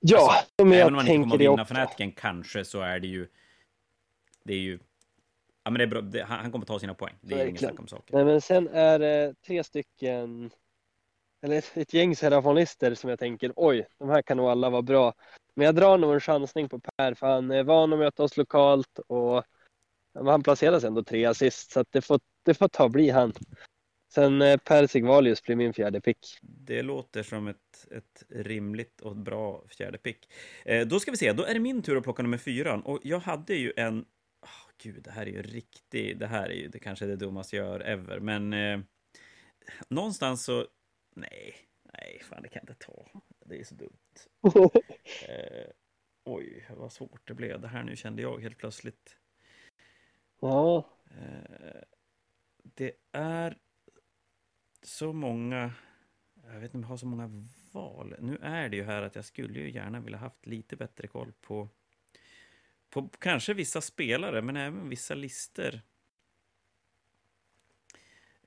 Ja, men Även jag om man inte kommer tänker att det vinna också. Fanatiken kanske så är det ju... Det är ju... Ja, men det är bra. Det, han, han kommer ta sina poäng. Det är inget snack om saker. Nej, men sen är det tre stycken, eller ett, ett gäng serafonister som jag tänker, oj, de här kan nog alla vara bra. Men jag drar nog en chansning på Per, för han är van att möta oss lokalt och men han placeras ändå trea sist, så det, får, det får ta bli han. Sen eh, Per Sigvalius blir min fjärde pick. Det låter som ett, ett rimligt och bra fjärde pick. Eh, då ska vi se, då är det min tur att plocka nummer fyran. Och jag hade ju en... åh, gud, det här är ju riktigt... Det här är ju det kanske det dummaste jag gör ever. Men eh, någonstans så... Nej, nej, fan det kan jag inte ta. Det är så dumt. Eh, oj, vad svårt det blev det här nu kände jag helt plötsligt. ja, Eh, det är så många... Jag vet inte om jag har så många val. Nu är det ju här att jag skulle ju gärna vilja haft lite bättre koll på, på kanske vissa spelare, men även vissa lister.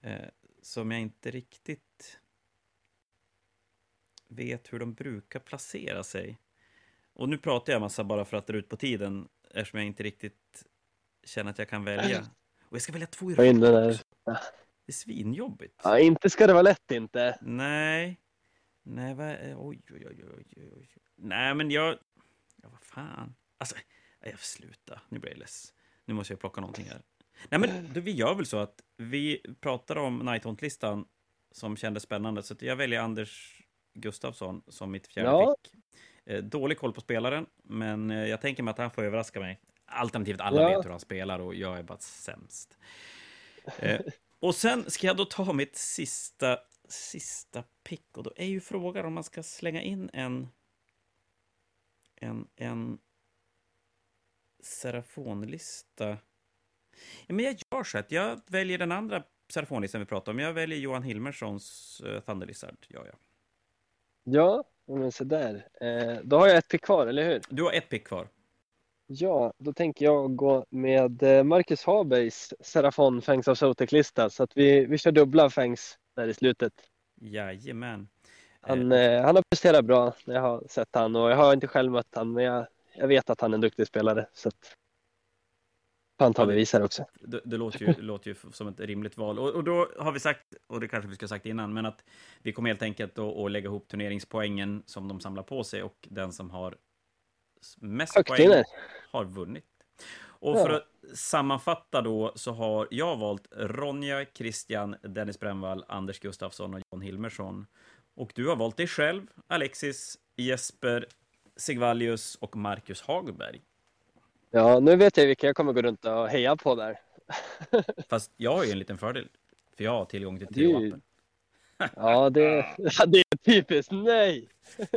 Eh, som jag inte riktigt vet hur de brukar placera sig. Och nu pratar jag massa bara för att dra ut på tiden, eftersom jag inte riktigt känner att jag kan välja. Och jag ska välja två i rad. Det är svinjobbigt. Ja, inte ska det vara lätt inte. Nej. Nej, vad... eh, Oj, oj, oj, oj, oj. Nej, men jag... Ja, vad fan. Alltså, jag får sluta. Nu blir jag less. Nu måste jag plocka någonting här. Nej, men då, vi gör väl så att vi pratar om Nighthaunt-listan som kändes spännande, så jag väljer Anders Gustafsson som mitt fjärde Ja. pick. Eh, dålig koll på spelaren, men eh, jag tänker mig att han får överraska mig. Alternativt alla Ja. vet hur han spelar och jag är bara sämst. Och sen ska jag då ta mitt sista, sista pick och då är ju frågan om man ska slänga in en en, en serafonlista. Ja, men jag gör så att jag väljer den andra serafonlistan vi pratade om. Jag väljer Johan Hilmerssons uh, Thunder Lizard. Ja, ja. Ja, men så där. Eh, då har jag ett pick kvar, eller hur? Du har ett pick kvar. Ja, då tänker jag gå med eh, Marcus Habergs Serafon Fangs of Sotek-lista så att vi, vi kör dubbla Fangs där i slutet. Jajamän. Han, Eh, eh, han har presterat bra när jag har sett han och jag har inte själv mött han men jag, jag vet att han är en duktig spelare så att han tar också. Det, det låter, ju, låter ju som ett rimligt val. Och, och då har vi sagt, och det kanske vi skulle ha sagt innan, men att vi kommer helt enkelt att, att lägga ihop turneringspoängen som de samlar på sig och den som har mest Högt poäng har vunnit. Och för att sammanfatta då så har jag valt Ronja, Christian, Dennis Brännvall, Anders Gustafsson och John Hilmersson. Och du har valt dig själv, Alexis, Jesper, Sigvallius och Marcus Hagberg. Ja, nu vet jag vilka jag kommer gå runt och heja på där. Fast jag har ju en liten fördel, för jag har tillgång till Theo-appen. Ja, det, det är typiskt. Nej!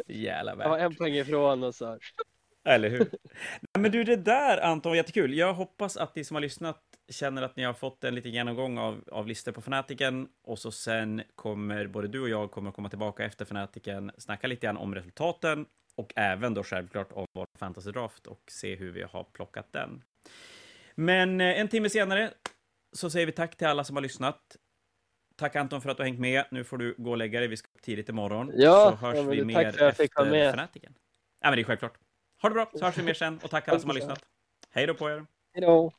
Jävla Jag var värt. en poäng ifrån och så. Eller hur? Men du, det där Anton var jättekul. Jag hoppas att ni som har lyssnat känner att ni har fått en liten genomgång av, av listor på Fanatiken och så sen kommer både du och jag kommer komma tillbaka efter Fanatiken, snacka lite grann om resultaten och även då självklart om vår fantasy draft och se hur vi har plockat den. Men eh, en timme senare så säger vi tack till alla som har lyssnat. Tack Anton för att du har hängt med. Nu får du gå och lägga dig. Vi ska upp tidigt imorgon. Ja, så hörs ja, vi mer tack för att jag fick vara med. Fanatiken. Ja, men det är självklart. Ha det bra, så hörs vi mer sen och tack alla som har lyssnat. Hej då på er! Hej då!